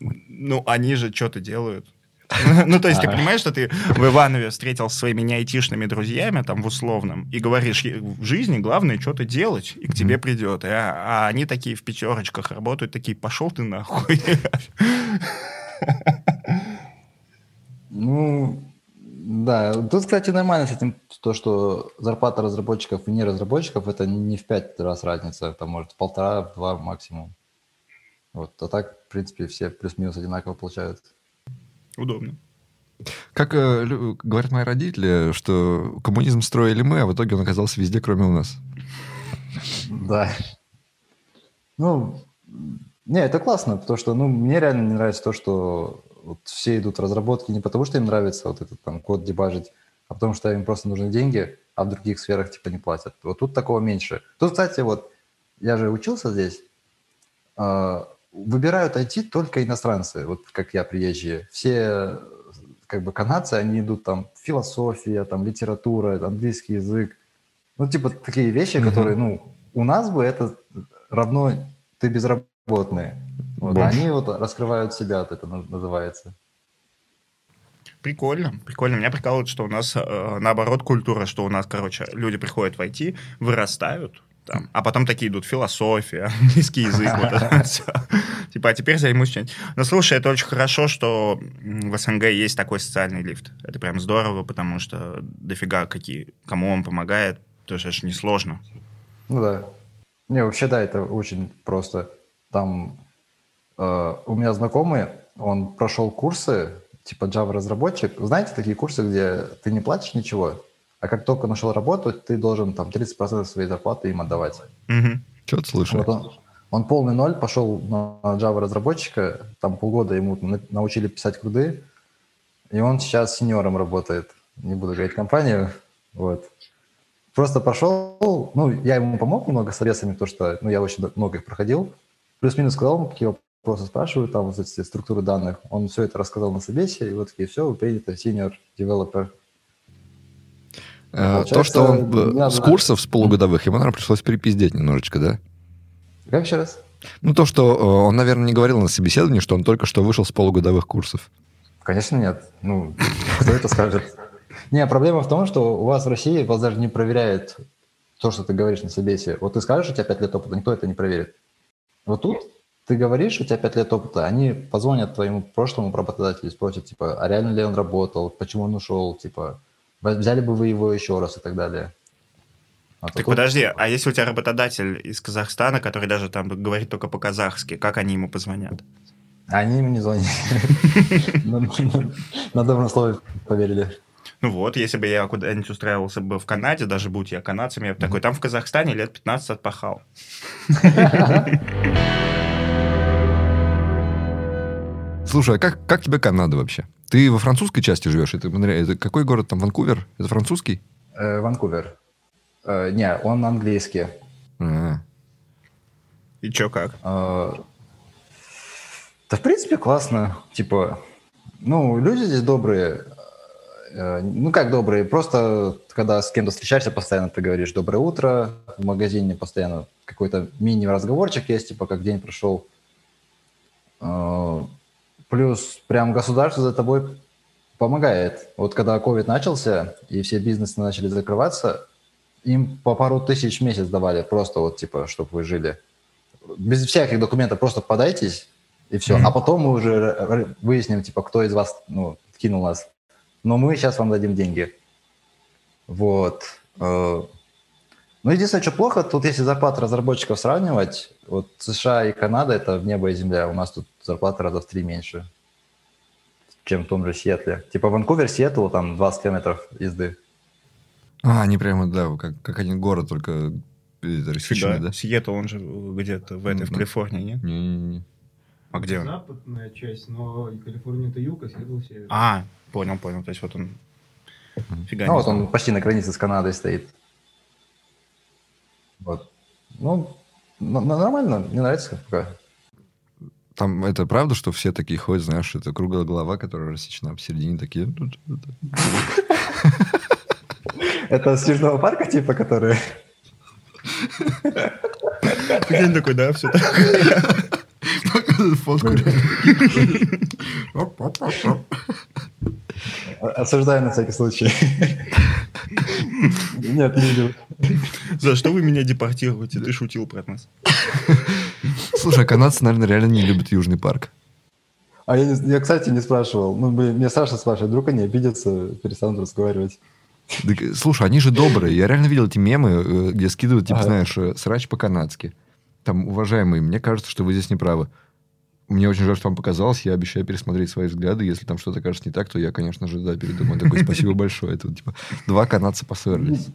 Ну, они же что-то делают. Ну, то есть, ты А. понимаешь, что ты в Иванове встретил со своими неайтишными друзьями, там, в условном, и говоришь, «Е- в жизни главное что-то делать, и к тебе придет. А, а они такие в пятерочках работают, такие, пошел ты нахуй. Ну, да. Тут, кстати, нормально с этим, то, что зарплата разработчиков и не разработчиков, это не в пять раз разница, это может в полтора, в два максимум. Вот, а так, в принципе, все плюс-минус одинаково получают. Удобно. Как э, говорят мои родители, что коммунизм строили мы, а в итоге он оказался везде, кроме у нас. Да. Ну, не, это классно, потому что, ну, мне реально не нравится то, что вот все идут в разработки не потому, что им нравится вот этот там код дебажить, а потому что им просто нужны деньги, а в других сферах типа не платят. Вот тут такого меньше. Тут, кстати, вот я же учился здесь, а, выбирают IT только иностранцы, вот как я приезжие. Все как бы канадцы, они идут там философия, там литература, английский язык. Ну, типа такие вещи, Мгм. которые, ну, у нас бы это равно ты безработный. Вот, Бомж. они вот раскрывают себя, вот это на- называется. Прикольно, прикольно. Меня прикалывает, что у нас э, наоборот культура, что у нас, короче, люди приходят в IT, вырастают, там, а потом такие идут философия, английский язык, вот это все. Типа, а теперь займусь чем-нибудь. Но слушай, это очень хорошо, что в СНГ есть такой социальный лифт. Это прям здорово, потому что дофига какие, кому он помогает, тоже это ж несложно. Ну да. Не, вообще, да, это очень просто. Там э, у меня знакомый, он прошел курсы, типа Java-разработчик. Знаете, такие курсы, где ты не платишь ничего, а как только нашел работу, ты должен там 30% своей зарплаты им отдавать. Мгм. Что-то слышал. Вот он, он полный ноль, пошел на Java-разработчика, там полгода ему на- научили писать круды, и он сейчас сеньором работает. Не буду говорить компанию, вот. Просто пошел, ну, я ему помог немного советами, потому что, ну, я очень много их проходил. Плюс-минус сказал ему, какие вопросы спрашивают, там, вот эти структуры данных. Он все это рассказал на собесе, и вот такие, все, принято, senior developer. Э, То, Получается, что он надо- с курсов, с полугодовых, ему, наверное, пришлось перепиздеть немножечко, да? Как еще раз? Ну, то, что э, он, наверное, не говорил на собеседовании, что он только что вышел с полугодовых курсов. Конечно, нет. Ну, кто это скажет? Не, проблема в том, что у вас в России вас даже не проверяет то, что ты говоришь на собесе. Вот ты скажешь, у тебя 5 лет опыта, никто это не проверит. Вот тут ты говоришь, у тебя 5 лет опыта, они позвонят твоему прошлому работодателю и спросят, типа, а реально ли он работал, почему он ушел, типа, взяли бы вы его еще раз и так далее. А Так тут- подожди, а если у тебя работодатель из Казахстана, который даже там говорит только по-казахски, как они ему позвонят? Они ему не звонили. На добром слове поверили. Ну вот, если бы я куда-нибудь устраивался бы в Канаде, даже будь я канадцем, я бы такой, там в Казахстане лет 15 отпахал. Слушай, а как, как тебе Канада вообще? Ты во французской части живешь? Это, это какой город там? Ванкувер? Это французский? Э, Ванкувер. Э, Не, он английский. А. И чё как? А, Да, в принципе, классно. Типа, ну, люди здесь добрые. Э, Ну, как добрые? Просто, когда с кем-то встречаешься, постоянно ты говоришь «доброе утро». В магазине постоянно какой-то мини-разговорчик есть, типа, как день прошел. Э, Плюс прям государство за тобой помогает. Вот когда COVID начался, и все бизнесы начали закрываться, им по пару тысяч в месяц давали просто вот, типа, чтобы вы жили без всяких документов просто подайтесь, и все. Мгм. А потом мы уже выясним, типа, кто из вас, ну, кинул нас. Но мы сейчас вам дадим деньги. Вот. Э, Ну, единственное, что плохо, тут если зарплаты разработчиков сравнивать, вот США и Канада – это в небо и земля. У нас тут зарплата раза в три меньше, чем в том же Сиэтле. Типа Ванкувер, Сиэтл, там 20 километров езды. А, они прямо, да, как, как один город, только это, рассеченный, да? Сиэтл, он же где-то в этой, в Ну, Калифорнии, нет? Не-не-не. А где он? Западная часть, но Калифорния это юг, а Сиэтл север. А, понял, понял. То есть вот он... Фига Ну, не вот знал. он почти на границе с Канадой стоит. Вот. Ну, нормально, мне нравится пока. Там это правда, что все такие ходят, знаешь, это круглая голова, которая рассечена посередине, такие... Это с Южного парка, типа, который... Прикинь, такой, да, все так. Фотку. Осуждаю на всякий случай. Нет, не видел. За что вы меня депортируете? Ты шутил про нас. Слушай, а канадцы, наверное, реально не любят Южный парк. А я, не- я, кстати, не спрашивал. Ну, мне Саша спрашивает, вдруг они обидятся, перестанут разговаривать. Так, слушай, они же добрые. Я реально видел эти мемы, э, где скидывают, типа, Ага. знаешь, э, срач по-канадски. Там, уважаемые, мне кажется, что вы здесь не правы. Мне очень жаль, что вам показалось. Я обещаю пересмотреть свои взгляды. Если там что-то кажется не так, то я, конечно же, да, передумаю. Такой, спасибо большое. Это, вот, типа, два канадца поссорились.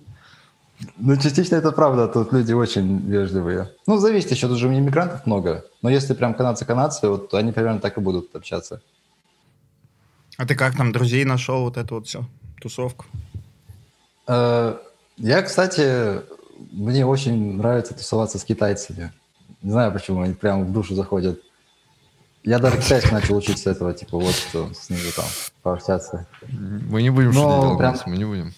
Ну, частично это правда, тут люди очень вежливые. Ну, зависит еще, тут же иммигрантов много. Но если прям канадцы-канадцы, вот то они примерно так и будут общаться. А ты как там друзей нашел, вот это вот все, тусовку? Э, Я, кстати, мне очень нравится тусоваться с китайцами. Не знаю, почему они прям в душу заходят. Я даже китайский начал учиться этого, типа, вот что с ними там пообщаться. Мы не будем Но прям- мы не будем.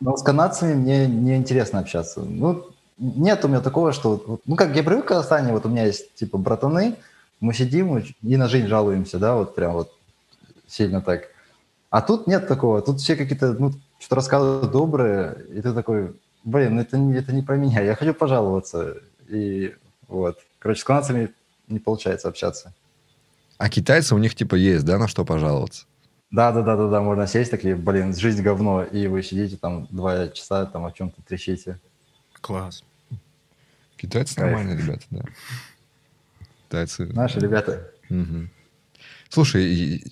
Но с канадцами мне не интересно общаться. Ну, нет у меня такого, что... Ну, как я привык в Казахстане, вот у меня есть, типа, братаны, мы сидим и на жизнь жалуемся, да, вот прям вот сильно так. А тут нет такого, тут все какие-то, ну, что рассказывают добрые, и ты такой, блин, ну это не, это не про меня, я хочу пожаловаться. И вот, короче, с канадцами не получается общаться. А китайцы у них типа есть, да, на что пожаловаться? Да, да, да, да, да, можно сесть такие, блин, жизнь говно, и вы сидите там два часа, там о чем-то трещите. Класс. Китайцы Кайф. нормальные ребята, да. Китайцы. Наши ребята. Мгм. Слушай,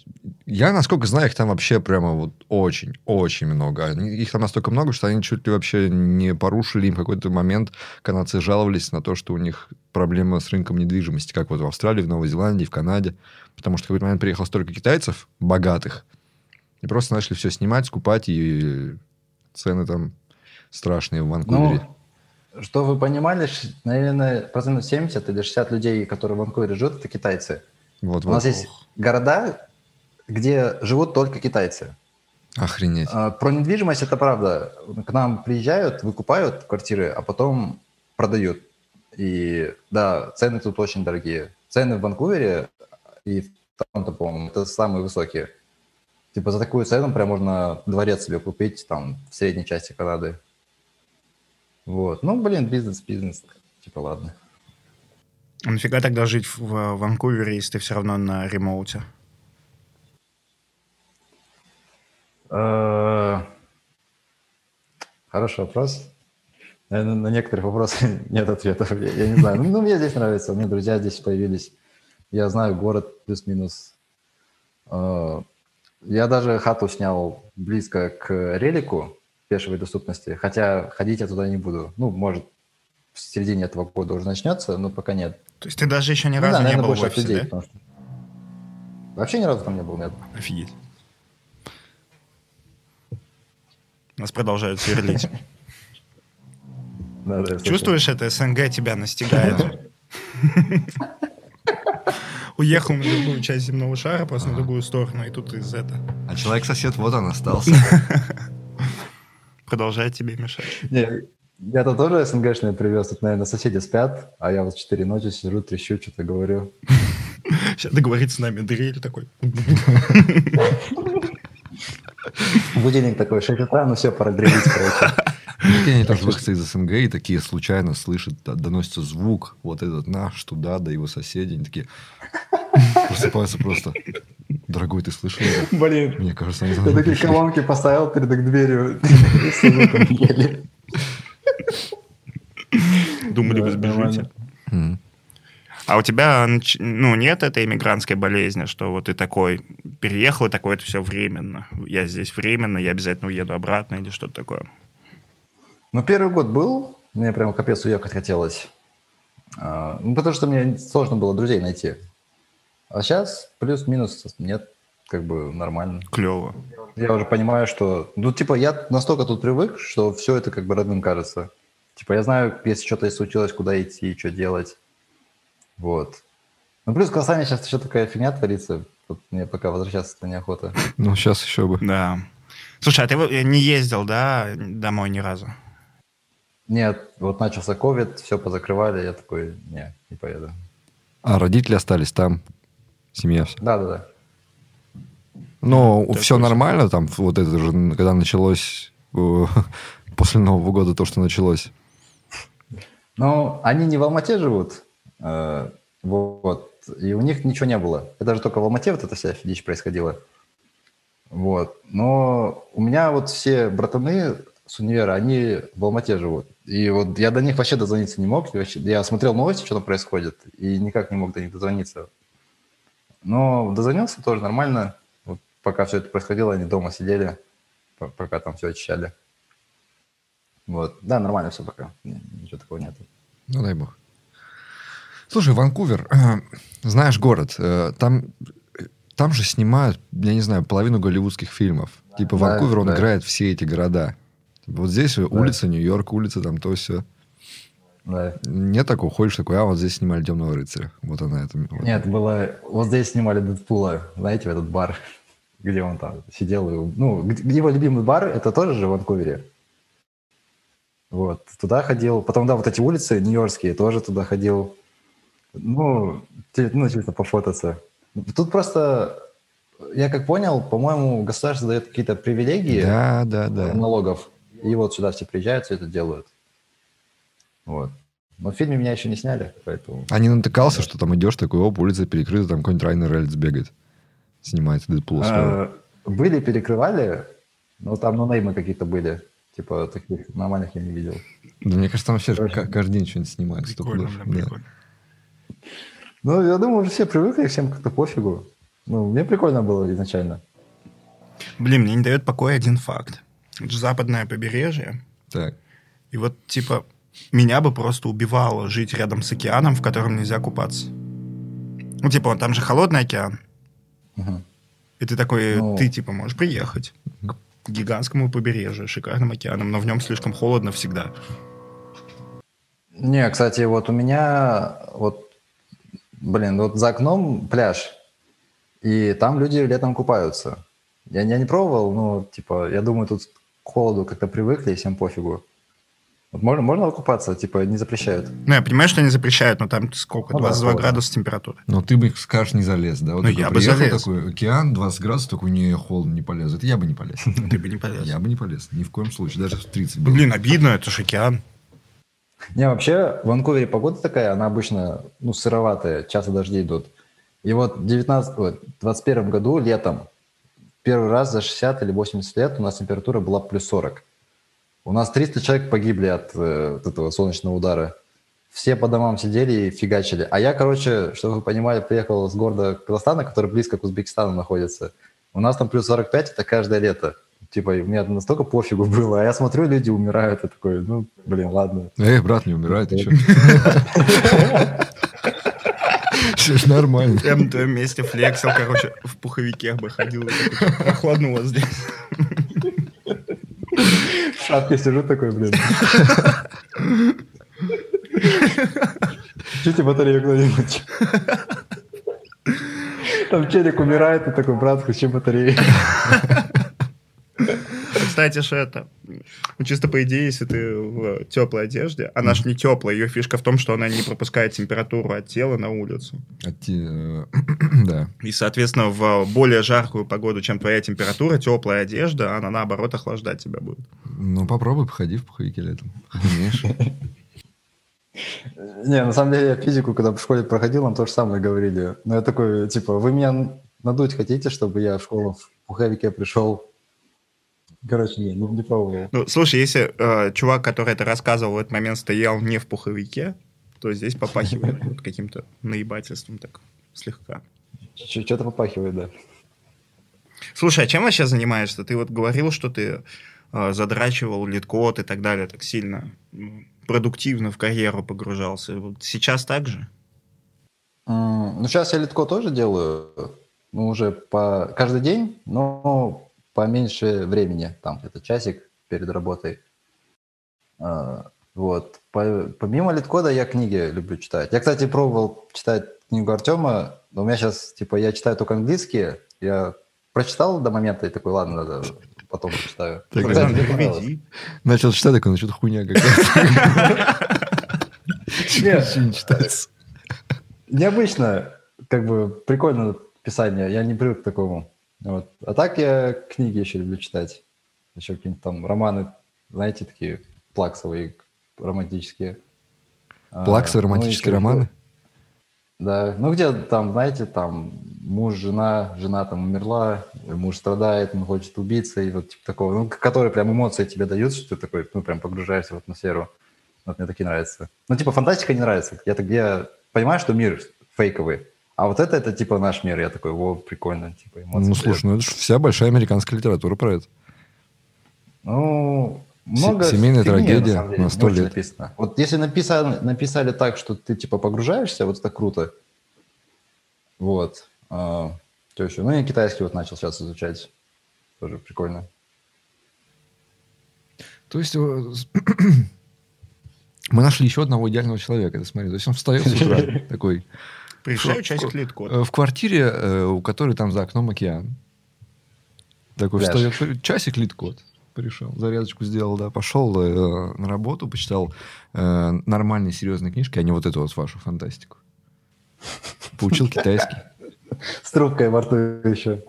я, насколько знаю, их там вообще прямо вот очень-очень много. Их там настолько много, что они чуть ли вообще не порушили им какой-то момент. Канадцы жаловались на то, что у них проблема с рынком недвижимости, как вот в Австралии, в Новой Зеландии, в Канаде. Потому что в какой-то момент приехало столько китайцев, богатых, и просто начали все снимать, скупать, и цены там страшные в Ванкувере. Ну, что вы понимали, наверное, процентов 70 или 60 людей, которые в Ванкувере живут, это китайцы. Вот, У нас вот. есть города, где живут только китайцы. Охренеть. А, Про недвижимость это правда. К нам приезжают, выкупают квартиры, а потом продают. И да, цены тут очень дорогие. Цены в Ванкувере и в Торонто, по-моему, это самые высокие. Типа за такую цену прям можно дворец себе купить там в средней части Канады. Вот. Ну, блин, бизнес, бизнес. Типа, ладно. А нафига тогда жить в в Ванкувере, если ты все равно на ремоуте? Э, Хороший вопрос. Наверное, на некоторых вопросы нет ответов. Я, я не знаю. Ну, ну, мне здесь нравится. У меня друзья здесь появились. Я знаю город плюс-минус. Э, Я даже хату снял близко к релику пешевой доступности. Хотя ходить я туда не буду. Ну, может, в середине этого года уже начнется, но пока нет. То есть ты даже еще ни Ну разу да, не наверное, был в больше от офисе, людей, да? потому что- Вообще ни разу там не был, нет. Офигеть. Нас продолжают сверлить. Чувствуешь, это СНГ тебя настигает? Уехал на другую часть земного шара, просто на другую сторону, и тут из это А человек-сосед, вот он остался. продолжает тебе мешать. Я-то тоже СНГшные привез. Тут, наверное, соседи спят, а я вот в 4 ночи сижу, трещу, что-то говорю. Сейчас договорится с нами дрель такой. Будильник такой, 6 утра, ну все, пора грелить, короче. Прикинь, Они тоже выходцы из СНГ и такие случайно слышат, да, доносится звук, вот этот наш туда, до его соседей. Они такие просыпаются просто. Дорогой, ты слышал это? Блин, Мне кажется, они я такие колонки поставил перед их дверью. Думали, вы сбежите. А у тебя, ну, нет этой иммигрантской болезни, что вот ты такой переехал, и такое это все временно. Я здесь временно, я обязательно уеду обратно или что-то такое. Ну, первый год был, мне прям капец уехать хотелось. А, Ну, потому что мне сложно было друзей найти. А сейчас плюс-минус нет, как бы нормально. Клево. Я уже понимаю, что... Ну, типа, я настолько тут привык, что все это как бы родным кажется. Типа, я знаю, если что-то случилось, куда идти, что делать. Вот. Ну, плюс в Казани сейчас еще такая фигня творится. Вот мне пока возвращаться-то неохота. Ну, сейчас еще бы. Да. Слушай, а ты вот не ездил, да, домой ни разу? Нет, вот начался ковид, все позакрывали, я такой, не, не поеду. А родители остались там, семья вся. Да-да-да. Но Так все нормально там, вот это же, когда началось э, после Нового года то, что началось. Ну, они не в Алмате живут, э, вот, и у них ничего не было. Это же только в Алмате вот эта вся дичь происходила. Вот. Но у меня вот все братаны с универа, они в Алмате живут. И вот я до них вообще дозвониться не мог. Я смотрел новости, что там происходит, и никак не мог до них дозвониться. Но дозвонился тоже нормально. Пока все это происходило, они дома сидели, по- пока там все очищали. Вот. Да, нормально все пока. Ничего такого нет. Ну, дай бог. Слушай, Ванкувер, э, знаешь город, э, там, там же снимают, я не знаю, половину голливудских фильмов. Типа Да, Ванкувер, он да. играет все эти города. Типа, Вот здесь улица Нью-Йорк, улица там то все. Да. Нет такого, ходишь такой, а вот здесь снимали Темного рыцаря. Вот она это. вот. Нет, было... Вот здесь снимали Дэдпула, знаете, в этот бар, где он там сидел. и- Ну, его любимый бар, это тоже же в Ванкувере. Вот, туда ходил. Потом, да, вот эти улицы нью-йоркские, тоже туда ходил. Ну, ну, чисто пофототься. Тут просто, я как понял, по-моему, государство дает какие-то привилегии Да, да, да. налогов, и вот сюда все приезжают, все это делают. Вот. Но в фильме меня еще не сняли, поэтому... А не натыкался, что там идешь, такой, оп, улица перекрыта, там какой-нибудь Райнер Рельс бегает. Снимается Дэдпул. А, были, перекрывали, но там нонеймы какие-то были. Типа таких нормальных я не видел. Да мне кажется, там вообще каждый день что-нибудь снимают. Прикольно, Да. прикольно. Ну, я думаю, уже все привыкли, всем как-то пофигу. Ну, мне прикольно было изначально. Блин, мне не дает покоя один факт. Это же западное побережье. Так. И вот, типа, меня бы просто убивало жить рядом с океаном, в котором нельзя купаться. Ну, типа, он там же холодный океан. Мгм. И ты такой, Ну. ты, типа, можешь приехать к гигантскому побережью, шикарным океаном, но в нем слишком холодно всегда. Не, кстати, вот у меня вот, блин, вот за окном пляж, и там люди летом купаются. Я, я не пробовал, но, типа, я думаю, тут к холоду как-то привыкли, всем пофигу. Вот можно, можно купаться, типа, не запрещают. Ну, я понимаю, что они запрещают, но там сколько? Ну да, 22 холодно. градуса температура. Но ты бы, скажешь, не залез, да? Вот Ну, такой я бы залез. такой, океан, 20 градусов, такой, не, холодно, не полезу. Это я бы не полез. Ты бы не полез. Я бы не полез, ни в коем случае, даже в 30 было. Блин, обидно, это же океан. Не, вообще, в Ванкувере погода такая, она обычно, ну, сыроватая, часто дожди идут. И вот в 19, ой, в 21 году, летом, первый раз за 60 или 80 лет у нас температура была плюс 40. У нас 300 человек погибли от э, вот этого солнечного удара. Все по домам сидели и фигачили. А я, короче, чтобы вы понимали, приехал с города Казахстана, который близко к Узбекистану находится. У нас там плюс 45, это каждое лето. Типа, у меня настолько пофигу было. А я смотрю, люди умирают. Я такой, ну, блин, ладно. Эй, брат, не умирай, ты что? Все ж нормально. Я бы на твоем месте флексил, короче, в пуховике бы ходил. Прохладно у вас здесь. В шапке сижу такой, блин. Чуть батарею кто-нибудь. Там челик умирает, и такой, брат, включи батарею. Кстати, ж это, ну, чисто по идее, если ты в теплой одежде, она ж не теплая, ее фишка в том, что она не пропускает температуру от тела на улицу. А те, э, Да. И, соответственно, в более жаркую погоду, чем твоя температура, теплая одежда, она наоборот охлаждать тебя будет. Ну, попробуй, походи в пуховике летом. Умеешь. Не, на самом деле, я физику, когда в школе проходил, нам то же самое говорили. Но я такой, типа, вы меня надуть хотите, чтобы я в школу в пуховике пришел? Короче, не, не, не пробовал. Ну, слушай, если э, чувак, который это рассказывал, в этот момент стоял не в пуховике, то здесь попахивает вот каким-то наебательством так слегка. Что-то попахивает, да. Слушай, а чем вообще занимаешься? Ты вот говорил, что ты э, задрачивал LeetCode и так далее, так сильно продуктивно в карьеру погружался. Вот сейчас так же? М, Ну, сейчас я LeetCode тоже делаю, ну, уже по каждый день, но поменьше времени, там где-то часик перед работой. А, Вот. По- Помимо литкода я книги люблю читать. Я, кстати, пробовал читать книгу Артема, но у меня сейчас, типа, я читаю только английские. Я прочитал до момента и такой, ладно, надо потом прочитаю. Так, Ну, кстати, мне. Начал читать, такой, ну что-то хуйня какая-то. Не читается. Необычно, как бы прикольно писание. Я не привык к такому. Вот. А так я книги еще люблю читать. Еще какие-нибудь там романы, знаете, такие плаксовые, романтические. А, Плаксы, ну, романтические еще- романы? Да. Ну, где там, знаете, там муж, жена, жена там умерла, муж страдает, он хочет убиться, и вот типа такого, ну, которые прям эмоции тебе дают, что ты такой, ну, прям погружаешься в атмосферу. Вот мне такие нравятся. Ну, типа, фантастика не нравится. Я, так, я понимаю, что мир фейковый, а вот это, это типа наш мир. Я такой, во, прикольно, типа эмоции. Ну, слушай, ну это же вся большая американская литература про это. Ну, много семейная фигни, трагедия на, деле, на не 100 очень лет. написано. Вот если написали, написали так, что ты типа погружаешься, вот это круто. Вот. А, что еще? Ну, я китайский вот начал сейчас изучать. Тоже прикольно. То есть мы нашли еще одного идеального человека. Ты смотри, то есть он встает с утра такой Приезжаю часик LeetCode. э, в квартире, э, у которой там за окном океан. Такой Пляж. встает, часик LeetCode. Пришел, зарядочку сделал, да, пошел э, на работу, почитал э, нормальные серьезные книжки, а не вот эту вот вашу фантастику. Поучил китайский. С трубкой во рту еще.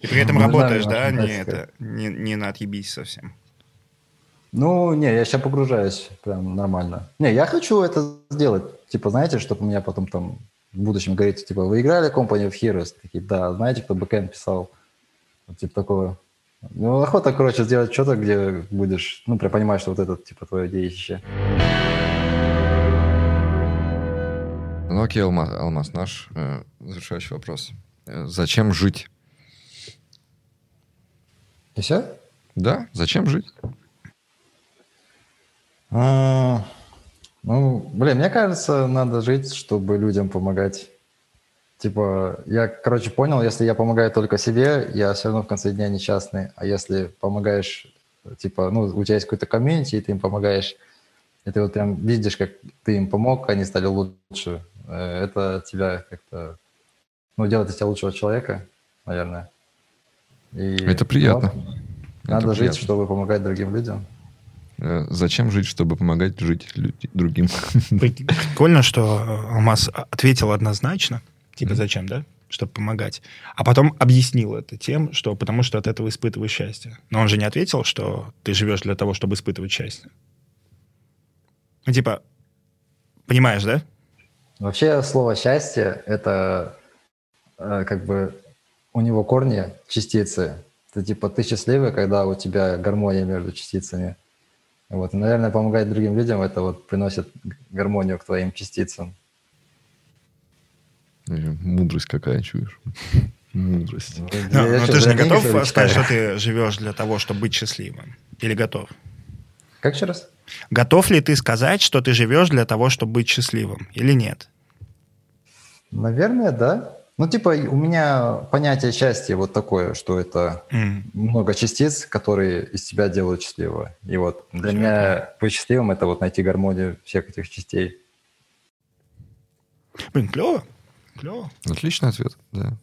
И при этом работаешь, да, не, это, не, не на отъебись совсем. Ну, не, я сейчас погружаюсь прям нормально. Не, я хочу это сделать. Типа, знаете, чтобы у меня потом там в будущем говорить, типа, вы играли Company of Heroes? Такие, да, знаете, кто бэкэнд писал? Вот, типа такого. Ну, охота, короче, сделать что-то, где будешь, ну, прям понимаешь, что вот это, типа, твое детище. Ну окей, Алмаз, Алмаз наш э, завершающий вопрос. Э, зачем жить? И все? Да, зачем жить? А, ну, блин, мне кажется, надо жить, чтобы людям помогать. Типа, я, короче, понял, если я помогаю только себе, я все равно в конце дня несчастный. А если помогаешь, типа, ну, у тебя есть какой-то комьюнити, и ты им помогаешь, и ты вот прям видишь, как ты им помог, они стали лучше, э, это тебя как-то, ну, делает из тебя лучшего человека, наверное. И, Это приятно. ну, Это надо жить, приятно. чтобы помогать другим людям. Э, зачем жить, чтобы помогать жить люди- другим? Прик- Прикольно, что э, Алмаз ответил однозначно. Типа, Мгм. зачем, да? Чтобы помогать. А потом объяснил это тем, что потому что от этого испытываешь счастье. Но он же не ответил, что ты живешь для того, чтобы испытывать счастье. Ну, типа, понимаешь, да? Вообще слово счастье это э, как бы у него корни частицы. Это типа ты счастливый, когда у тебя гармония между частицами. Вот, и, наверное, помогать другим людям это вот приносит гармонию к твоим частицам. Э, Мудрость какая, чуешь? Мудрость. Ну, Но, но чё, ты же не готов сказать, читаю? что ты живешь для того, чтобы быть счастливым? Или готов? Как еще раз? Готов ли ты сказать, что ты живешь для того, чтобы быть счастливым? Или нет? Наверное, да. Ну, типа, у меня понятие счастья вот такое, что это М. много частиц, которые из тебя делают счастливого. И вот для меня быть счастливым – это вот найти гармонию всех этих частей. Блин, клево. Клево. Отличный ответ, да.